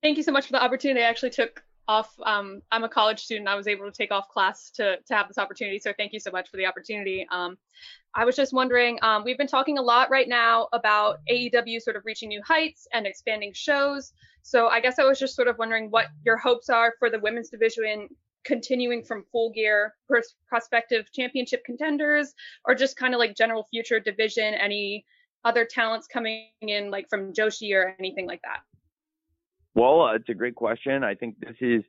thank you so much for the opportunity. I actually took off. Um, I'm a college student. I was able to take off class to to have this opportunity. So thank you so much for the opportunity. Um, I was just wondering. Um, we've been talking a lot right now about AEW sort of reaching new heights and expanding shows. So I guess I was just sort of wondering what your hopes are for the women's division continuing from full gear pers- prospective championship contenders or just kind of like general future division any other talents coming in like from joshi or anything like that well, uh, it's a great question. I think this is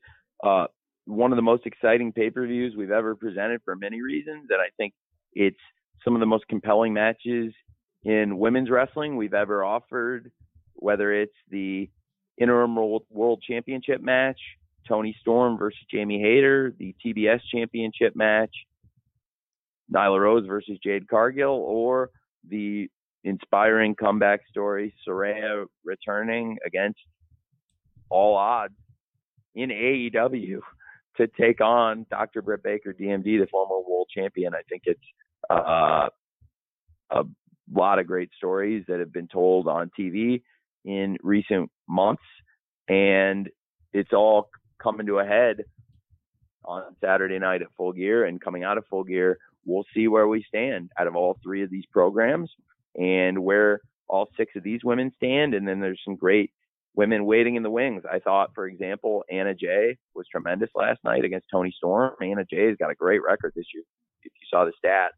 uh, one of the most exciting pay per views we've ever presented for many reasons. And I think it's some of the most compelling matches in women's wrestling we've ever offered, whether it's the interim world championship match, Toni Storm versus Jamie Hayter, the TBS championship match, Nyla Rose versus Jade Cargill, or the inspiring comeback story, Saraya returning against all odds in AEW to take on Dr. Britt Baker, DMD, the former world champion. I think it's uh, a lot of great stories that have been told on TV in recent months, and it's all coming to a head on Saturday night at Full Gear. And coming out of Full Gear, we'll see where we stand out of all three of these programs and where all six of these women stand. And then there's some great women waiting in the wings. I thought, for example, Anna Jay was tremendous last night against Toni Storm. Anna Jay has got a great record this year. If you saw the stats,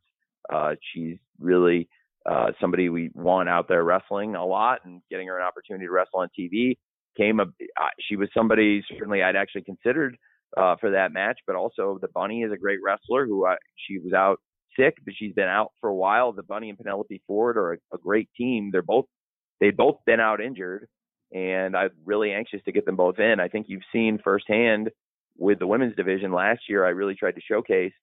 uh, she's really uh, somebody we want out there wrestling a lot and getting her an opportunity to wrestle on TV. Came a, uh, she was somebody certainly I'd actually considered uh, for that match, but also the Bunny is a great wrestler who uh, she was out sick, but she's been out for a while. The Bunny and Penelope Ford are a, a great team. They're both they've both been out injured and I'm really anxious to get them both in. I think you've seen firsthand with the women's division last year. I really tried to showcase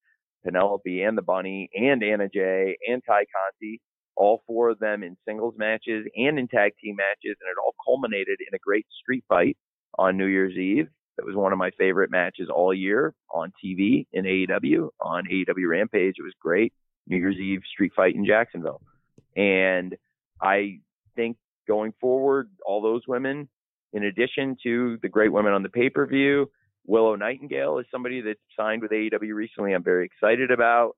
Penelope and the Bunny and Anna Jay and Tay Conti, all four of them in singles matches and in tag team matches, and it all culminated in a great street fight on New Year's Eve. That was one of my favorite matches all year on TV in AEW on AEW Rampage. It was great. New Year's Eve street fight in Jacksonville. And I think going forward, all those women, in addition to the great women on the pay per view, Willow Nightingale is somebody that signed with AEW recently. I'm very excited about.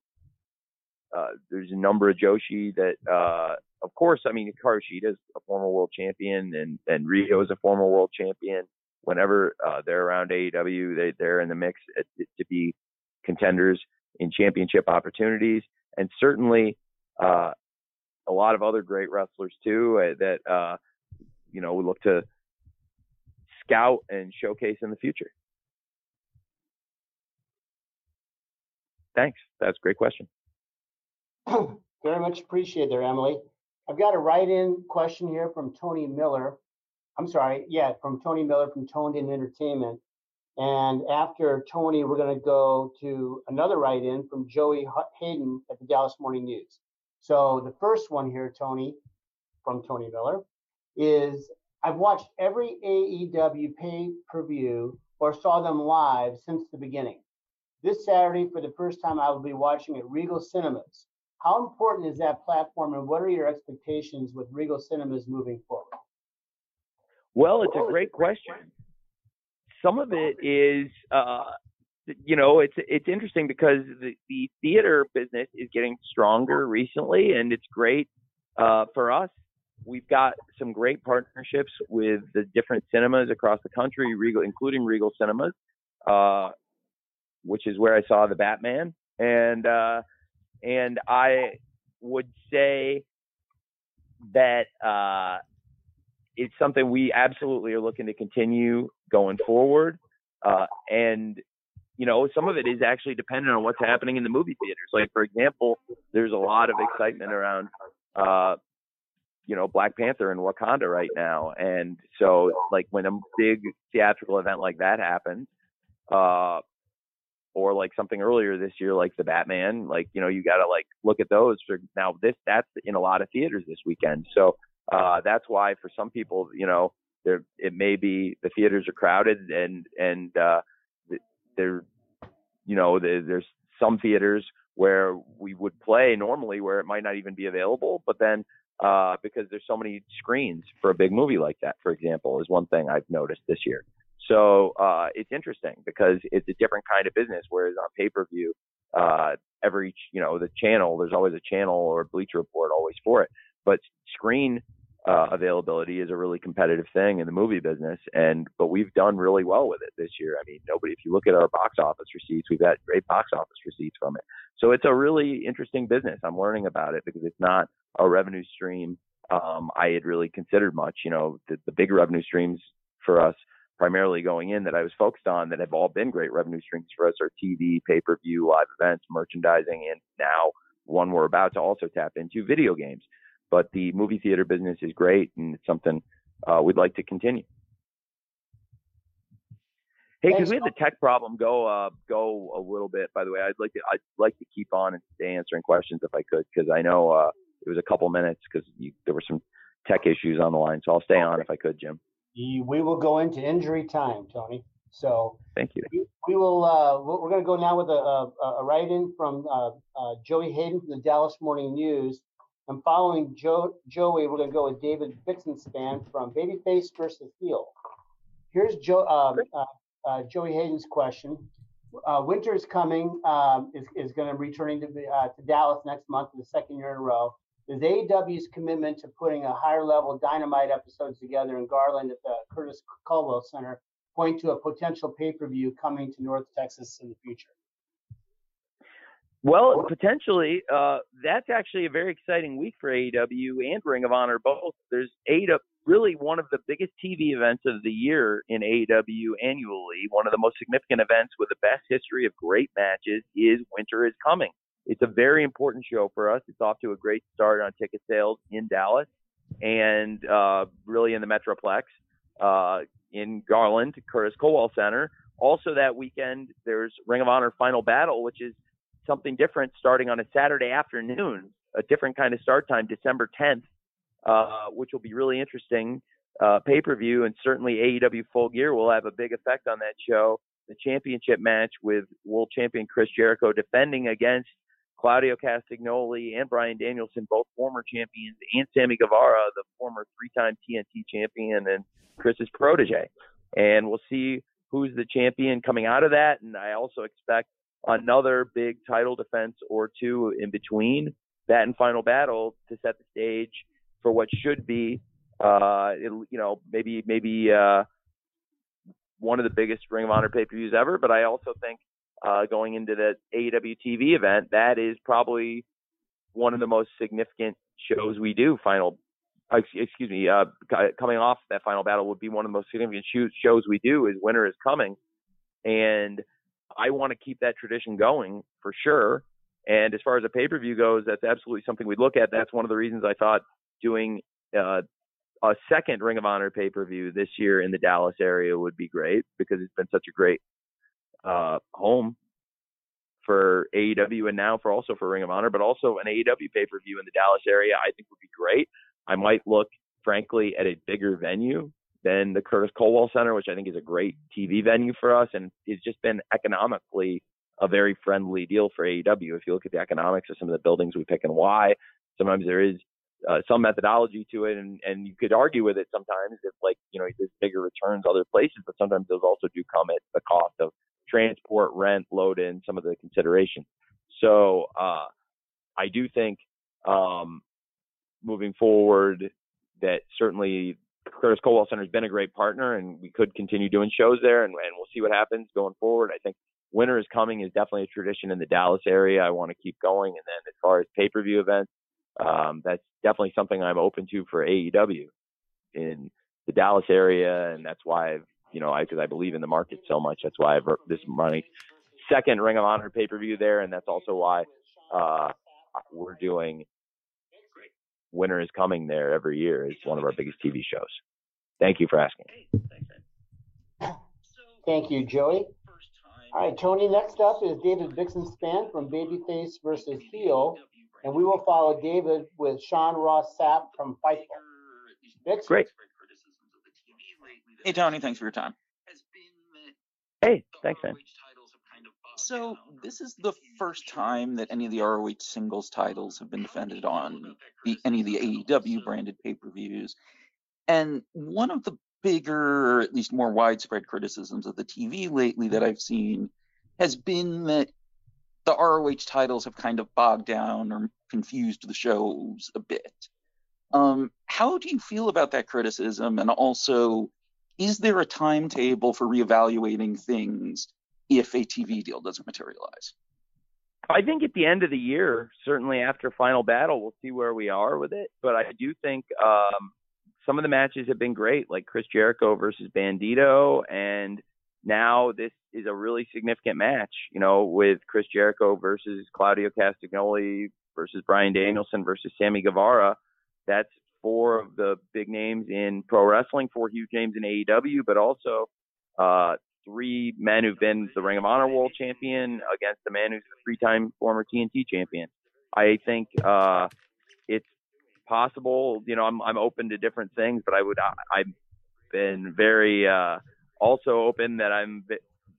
Uh, there's a number of Joshi that, uh, of course, I mean, Hikaru Shida is a former world champion, and and Riho is a former world champion. Whenever uh, they're around AEW, they, they're in the mix at, to be contenders in championship opportunities. And certainly, uh, a lot of other great wrestlers too uh, that you know we look to scout and showcase in the future. thanks. That's a great question. Very much appreciated there, Emily. I've got a write-in question here from Tony Miller. I'm sorry, yeah, from Tony Miller from Toned In Entertainment. And after Tony, we're going to go to another write-in from Joey Hayden at the Dallas Morning News. So the first one here, Tony, from Tony Miller, is I've watched every AEW pay-per-view or saw them live since the beginning. This Saturday, for the first time, I will be watching at Regal Cinemas. How important is that platform, and what are your expectations with Regal Cinemas moving forward? Well, it's a great question. Some of it is, uh, you know, it's it's interesting because the, the theater business is getting stronger recently, and it's great uh, for us. We've got some great partnerships with the different cinemas across the country, Regal, including Regal Cinemas, uh, which is where I saw the Batman, and uh, and I would say that uh, it's something we absolutely are looking to continue going forward. Uh, and you know, some of it is actually dependent on what's happening in the movie theaters. Like for example, there's a lot of excitement around uh, you know, Black Panther and Wakanda right now. And so like when a big theatrical event like that happens, uh or like something earlier this year like the Batman, like, you know, you gotta like look at those for now this that's in a lot of theaters this weekend. So uh, that's why for some people, you know, there it may be the theaters are crowded and and uh, there, you know, there's some theaters where we would play normally where it might not even be available, but then uh, because there's so many screens for a big movie like that, for example, is one thing I've noticed this year. So uh, it's interesting because it's a different kind of business. Whereas on pay per view, uh, every you know the channel, there's always a channel or Bleacher Report always for it. But screen uh, availability is a really competitive thing in the movie business, and but we've done really well with it this year. I mean, nobody. If you look at our box office receipts, we've had great box office receipts from it. So it's a really interesting business. I'm learning about it because it's not a revenue stream um, I had really considered much. You know, the, the big revenue streams for us primarily going in that I was focused on that have all been great revenue streams for us are TV, pay per view, live events, merchandising, and now one we're about to also tap into video games. But the movie theater business is great, and it's something uh, we'd like to continue. Hey, because we had the tech problem go uh, go a little bit. By the way, I'd like to I'd like to keep on and stay answering questions if I could, because I know uh, it was a couple minutes because there were some tech issues on the line. So I'll stay on if I could, Jim. We will go into injury time, Tony. So thank you. We, we will. Uh, we're going to go now with a, a, a write-in from uh, uh, Joey Hayden from the Dallas Morning News. And following Joe, Joey, we're going to go with David Bixenspan from Babyface versus Heel. Here's Joe, um, uh, uh, Joey Hayden's question. Uh, winter is coming, um, is, is going to be returning to, uh, to Dallas next month for the second year in a row. Is AEW's commitment to putting a higher level dynamite episodes together in Garland at the Curtis Culwell Center point to a potential pay per view coming to North Texas in the future? Well, potentially, uh, that's actually a very exciting week for AEW and Ring of Honor both. There's AEW, really one of the biggest TV events of the year in AEW annually. One of the most significant events with the best history of great matches is Winter is Coming. It's a very important show for us. It's off to a great start on ticket sales in Dallas and uh, really in the Metroplex, uh, in Garland, Curtis Culwell Center. Also that weekend, there's Ring of Honor Final Battle, which is something different starting on a Saturday afternoon, a different kind of start time, December 10th, uh, which will be really interesting uh, pay per view. And certainly AEW Full Gear will have a big effect on that show. The championship match with world champion Chris Jericho defending against Claudio Castagnoli and Bryan Danielson, both former champions, and Sammy Guevara, the former three time TNT champion and Chris's protege. And we'll see who's the champion coming out of that. And I also expect another big title defense or two in between that and final battle to set the stage for what should be, uh, it, you know, maybe maybe uh, one of the biggest Ring of Honor pay-per-views ever. But I also think uh, going into the AEW TV event, that is probably one of the most significant shows we do. Final, excuse me, uh, coming off that final battle would be one of the most significant shows we do. Is Winter is Coming, and I want to keep that tradition going for sure. And as far as a pay per view goes, that's absolutely something we'd look at. That's one of the reasons I thought doing uh, a second Ring of Honor pay per view this year in the Dallas area would be great because it's been such a great uh, home for AEW and now for also for Ring of Honor, but also an AEW pay per view in the Dallas area. I think would be great. I might look, frankly, at a bigger venue than the Curtis Culwell Center, which I think is a great TV venue for us, and it's just been economically a very friendly deal for AEW. If you look at the economics of some of the buildings we pick and why, sometimes there is uh, some methodology to it, and and you could argue with it sometimes if like you know there's bigger returns other places, but sometimes those also do come at the cost of transport, rent, load in, some of the considerations. So uh, I do think um, moving forward that certainly Curtis Culwell Center has been a great partner, and we could continue doing shows there, and, and we'll see what happens going forward. I think winter is coming is definitely a tradition in the Dallas area. I want to keep going, and then as far as pay per view events, um, that's definitely something I'm open to for AEW in the Dallas area, and that's why I've you know I because I believe in the market so much. That's why I've this money second Ring of Honor pay per view there, and that's also why uh, we're doing winter is coming there every year. It's one of our biggest TV shows. Thank you for asking. Thank you, Joey. All right, Tony, next up is David Bixenspan Span from Babyface versus Heel, and we will follow David with Sean Ross Sapp from Fightful. Bix? Great. Hey, Tony, thanks for your time. Hey, thanks, man. So, this is the first time that any of the ROH singles titles have been defended on the, any of the AEW branded pay per views. And one of the bigger, or at least more widespread criticisms of the TV lately that I've seen has been that the ROH titles have kind of bogged down or confused the shows a bit. Um, how do you feel about that criticism? And also, is there a timetable for reevaluating things if a TV deal doesn't materialize? I think at the end of the year, certainly after final battle, we'll see where we are with it. But I do think um, some of the matches have been great, like Chris Jericho versus Bandito, and now this is a really significant match, you know, with Chris Jericho versus Claudio Castagnoli versus Bryan Danielson versus Sammy Guevara. That's four of the big names in pro wrestling, four huge names in AEW, but also uh, three men who've been the Ring of Honor World Champion against a man who's a three-time former TNT champion. I think uh, it's possible. You know, I'm I'm open to different things, but I would I, I've been very uh, also open that I'm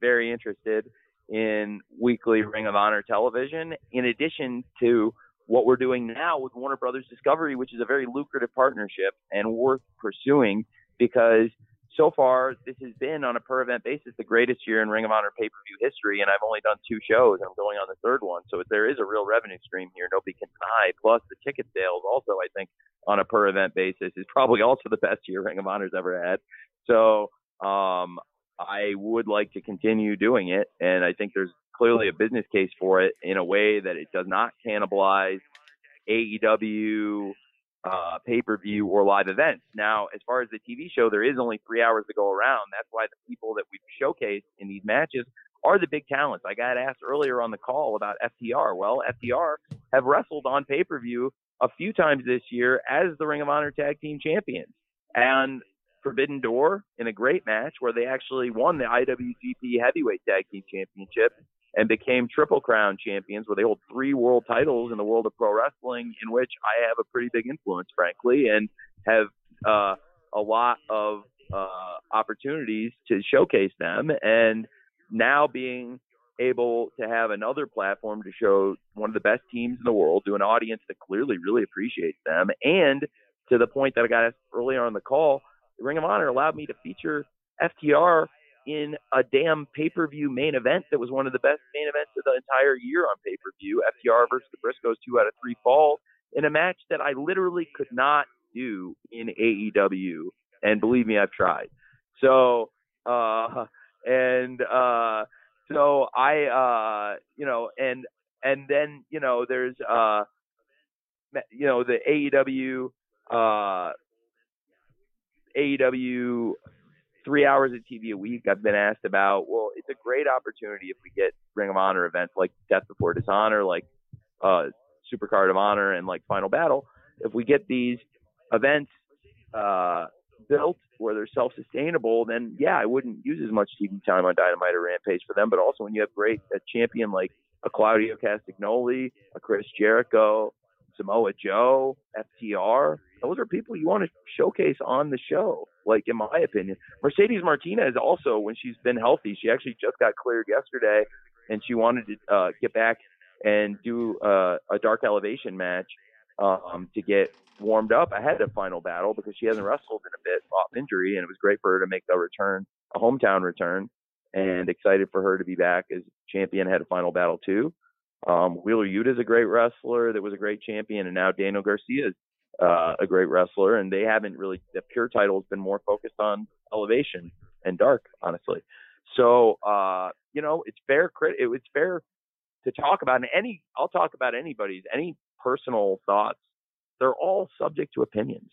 very interested in weekly Ring of Honor television. In addition to what we're doing now with Warner Brothers Discovery, which is a very lucrative partnership and worth pursuing because so far this has been on a per event basis the greatest year in Ring of Honor pay per view history, and I've only done two shows. I'm going on the third one, so if there is a real revenue stream here. Nobody can deny. Plus the ticket sales, also I think on a per event basis, is probably also the best year Ring of Honor's ever had. So um, I would like to continue doing it, and I think there's clearly a business case for it in a way that it does not cannibalize AEW uh, pay per view or live events. Now, as far as the TV show, there is only three hours to go around. That's why the people that we've showcased in these matches are the big talents. I got asked earlier on the call about FTR. Well, FTR have wrestled on pay per view a few times this year as the Ring of Honor Tag Team Champions. And Forbidden Door in a great match where they actually won the IWGP Heavyweight Tag Team Championship and became Triple Crown champions, where they hold three world titles in the world of pro wrestling, in which I have a pretty big influence, frankly, and have uh, a lot of uh, opportunities to showcase them. And now being able to have another platform to show one of the best teams in the world to an audience that clearly really appreciates them, and to the point that I got asked earlier on the call, Ring of Honor allowed me to feature FTR in a damn pay per view main event that was one of the best main events of the entire year on pay per view. FTR versus the Briscoes, two out of three falls in a match that I literally could not do in AEW. And believe me, I've tried. So, uh, and, uh, so I, uh, you know, and, and then, you know, there's, uh, you know, the AEW, uh, AEW three hours of TV a week. I've been asked about, well, it's a great opportunity if we get Ring of Honor events like Death Before Dishonor, like uh, Supercard of Honor, and like Final Battle. If we get these events uh, built where they're self-sustainable, then yeah, I wouldn't use as much TV time on Dynamite or Rampage for them. But also when you have great a champion like a Claudio Castagnoli, a Chris Jericho, Samoa Joe, FTR, those are people you want to showcase on the show. Like in my opinion, Mercedes Martinez also, when she's been healthy, she actually just got cleared yesterday, and she wanted to uh, get back and do uh, a dark elevation match um, to get warmed up ahead of final battle because she hasn't wrestled in a bit off injury, and it was great for her to make a return, a hometown return, and excited for her to be back as champion ahead of final battle too. Um, Wheeler Yuta is a great wrestler that was a great champion, and now Daniel Garcia is uh, a great wrestler, and they haven't really the pure title has been more focused on elevation and dark, honestly. So uh, you know, it's fair crit it's fair to talk about and any I'll talk about anybody's any personal thoughts. They're all subject to opinions.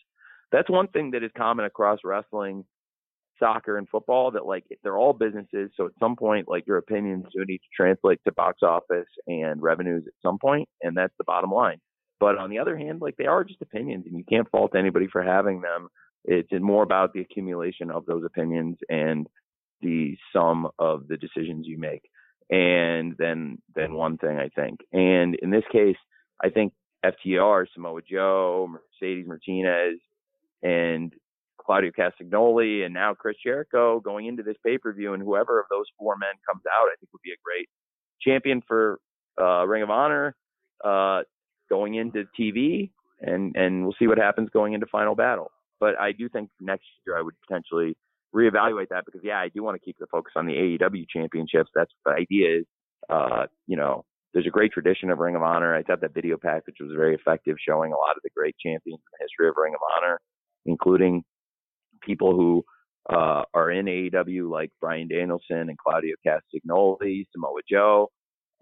That's one thing that is common across wrestling, soccer, and football. That like they're all businesses. So at some point, like your opinions do need to translate to box office and revenues at some point, and that's the bottom line. But on the other hand, like they are just opinions, and you can't fault anybody for having them. It's more about the accumulation of those opinions and the sum of the decisions you make, and then then one thing I think. And in this case, I think FTR, Samoa Joe, Mercedes Martinez, and Claudio Castagnoli, and now Chris Jericho going into this pay per view, and whoever of those four men comes out, I think would be a great champion for uh, Ring of Honor. Uh, going into TV, and and we'll see what happens going into Final Battle. But I do think next year I would potentially reevaluate that because yeah, I do want to keep the focus on the AEW championships. That's the idea is, uh, you know, there's a great tradition of Ring of Honor. I thought that video package was very effective, showing a lot of the great champions in the history of Ring of Honor, including people who uh, are in AEW like Bryan Danielson and Claudio Castagnoli, Samoa Joe,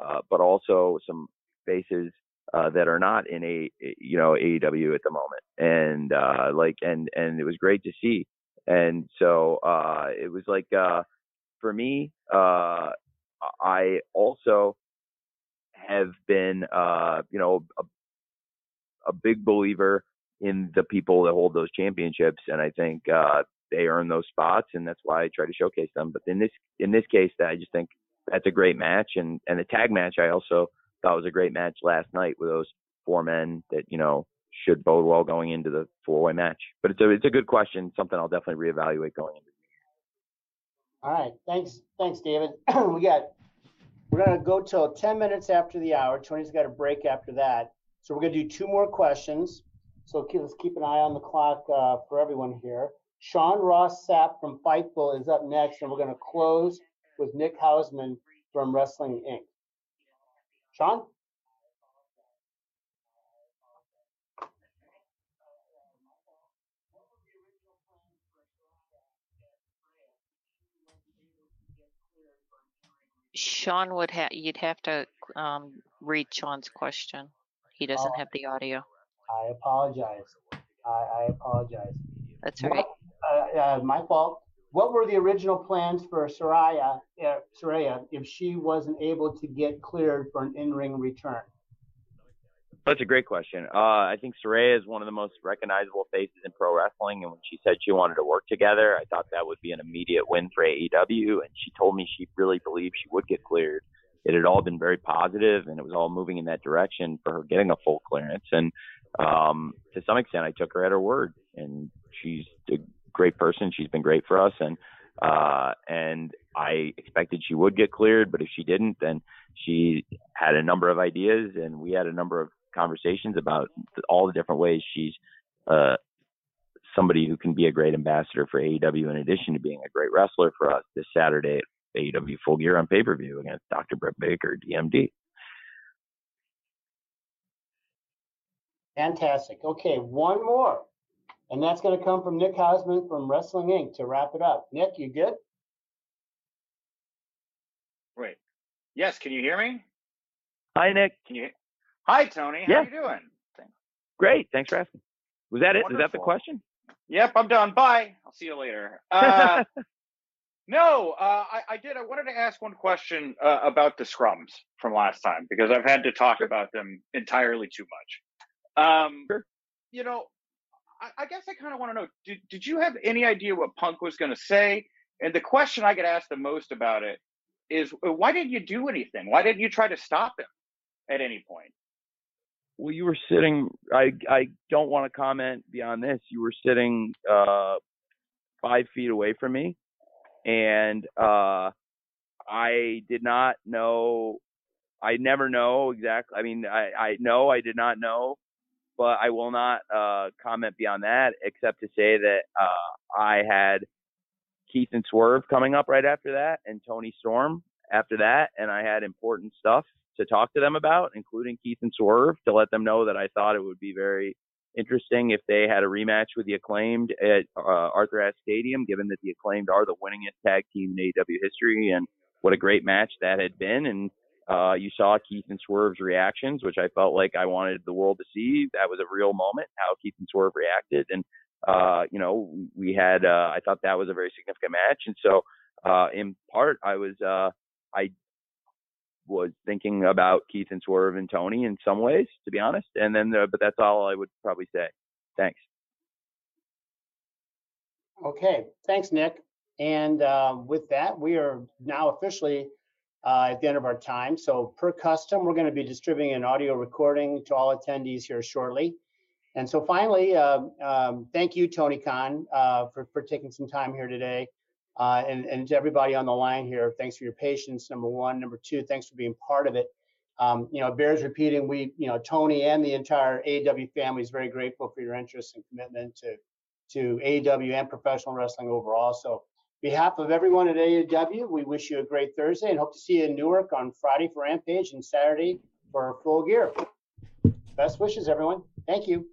uh, but also some faces uh, that are not in a you know AEW at the moment, and uh, like and and it was great to see, and so uh, it was like uh, for me, uh, I also have been uh, you know a, a big believer in the people that hold those championships, and I think uh, they earn those spots, and that's why I try to showcase them. But in this in this case, I just think that's a great match, and and the tag match I also thought was a great match last night with those four men that you know should bode well going into the four way match. But it's a it's a good question, something I'll definitely reevaluate going into. All right, thanks, thanks, David. we got we're gonna go till 10 minutes after the hour. Tony's got a break after that, so we're gonna do two more questions. So keep, let's keep an eye on the clock uh, for everyone here. Sean Ross Sapp from Fightful is up next, and we're gonna close with Nick Hausman from Wrestling Inc. Sean? Sean would have, you'd have to um, read Sean's question. He doesn't Oh. have the audio. I apologize. I, I apologize. That's all right. Uh, uh, my fault. What were the original plans for Saraya, uh, Saraya if she wasn't able to get cleared for an in-ring return? That's a great question. Uh, I think Saraya is one of the most recognizable faces in pro wrestling, and when she said she wanted to work together, I thought that would be an immediate win for AEW. And she told me she really believed she would get cleared. It had all been very positive, and it was all moving in that direction for her getting a full clearance. And um, to some extent, I took her at her word. And she's great person. She's been great for us, and uh, and I expected she would get cleared, but if she didn't, then she had a number of ideas, and we had a number of conversations about all the different ways she's uh, somebody who can be a great ambassador for AEW in addition to being a great wrestler for us this Saturday at AEW Full Gear on pay per view against Dr. Britt Baker, DMD. Fantastic. Okay, one more. And that's going to come from Nick Hausman from Wrestling Inc. to wrap it up. Nick, you good? Wait. Yes, can you hear me? Hi, Nick. Can you? Hi, Tony. How Yeah. you doing? Great. Thanks for asking. Was that it? Is that the question? Yep, I'm done. Bye. I'll see you later. Uh, No, uh, I, I did. I wanted to ask one question uh, about the scrums from last time because I've had to talk about them entirely too much. Um, Sure. You know, I, I guess I kind of want to know did, did you have any idea what Punk was going to say? And the question I get asked the most about it is uh, why didn't you do anything? Why didn't you try to stop him at any point? Well, you were sitting. I I don't want to comment beyond this. You were sitting uh, five feet away from me, and uh, I did not know. I never know exactly. I mean, I I know I did not know, but I will not uh, comment beyond that, except to say that uh, I had Keith and Swerve coming up right after that, and Toni Storm after that, and I had important stuff to talk to them about, including Keith and Swerve, to let them know that I thought it would be very interesting if they had a rematch with the acclaimed at uh, Arthur Ashe Stadium, given that the acclaimed are the winningest tag team in AEW history, and what a great match that had been. And uh, you saw Keith and Swerve's reactions, which I felt like I wanted the world to see. That was a real moment, how Keith and Swerve reacted, and uh, you know, we had. Uh, I thought that was a very significant match, and so uh, in part, I was. Uh, I was thinking about Keith and Swerve and Tony in some ways, to be honest. And then, uh, but that's all I would probably say. Thanks. Okay, thanks, Nick. And uh, with that, we are now officially uh, at the end of our time. So per custom, we're going to be distributing an audio recording to all attendees here shortly. And so finally, uh, um, thank you, Tony Khan, uh, for, for taking some time here today. Uh, and, and to everybody on the line here, thanks for your patience, number one. Number two, thanks for being part of it. Um, you know, bears repeating, we, you know, Tony and the entire AEW family is very grateful for your interest and commitment to, to AEW and professional wrestling overall. So behalf of everyone at AEW, we wish you a great Thursday and hope to see you in Newark on Friday for Rampage and Saturday for Full Gear. Best wishes, everyone. Thank you.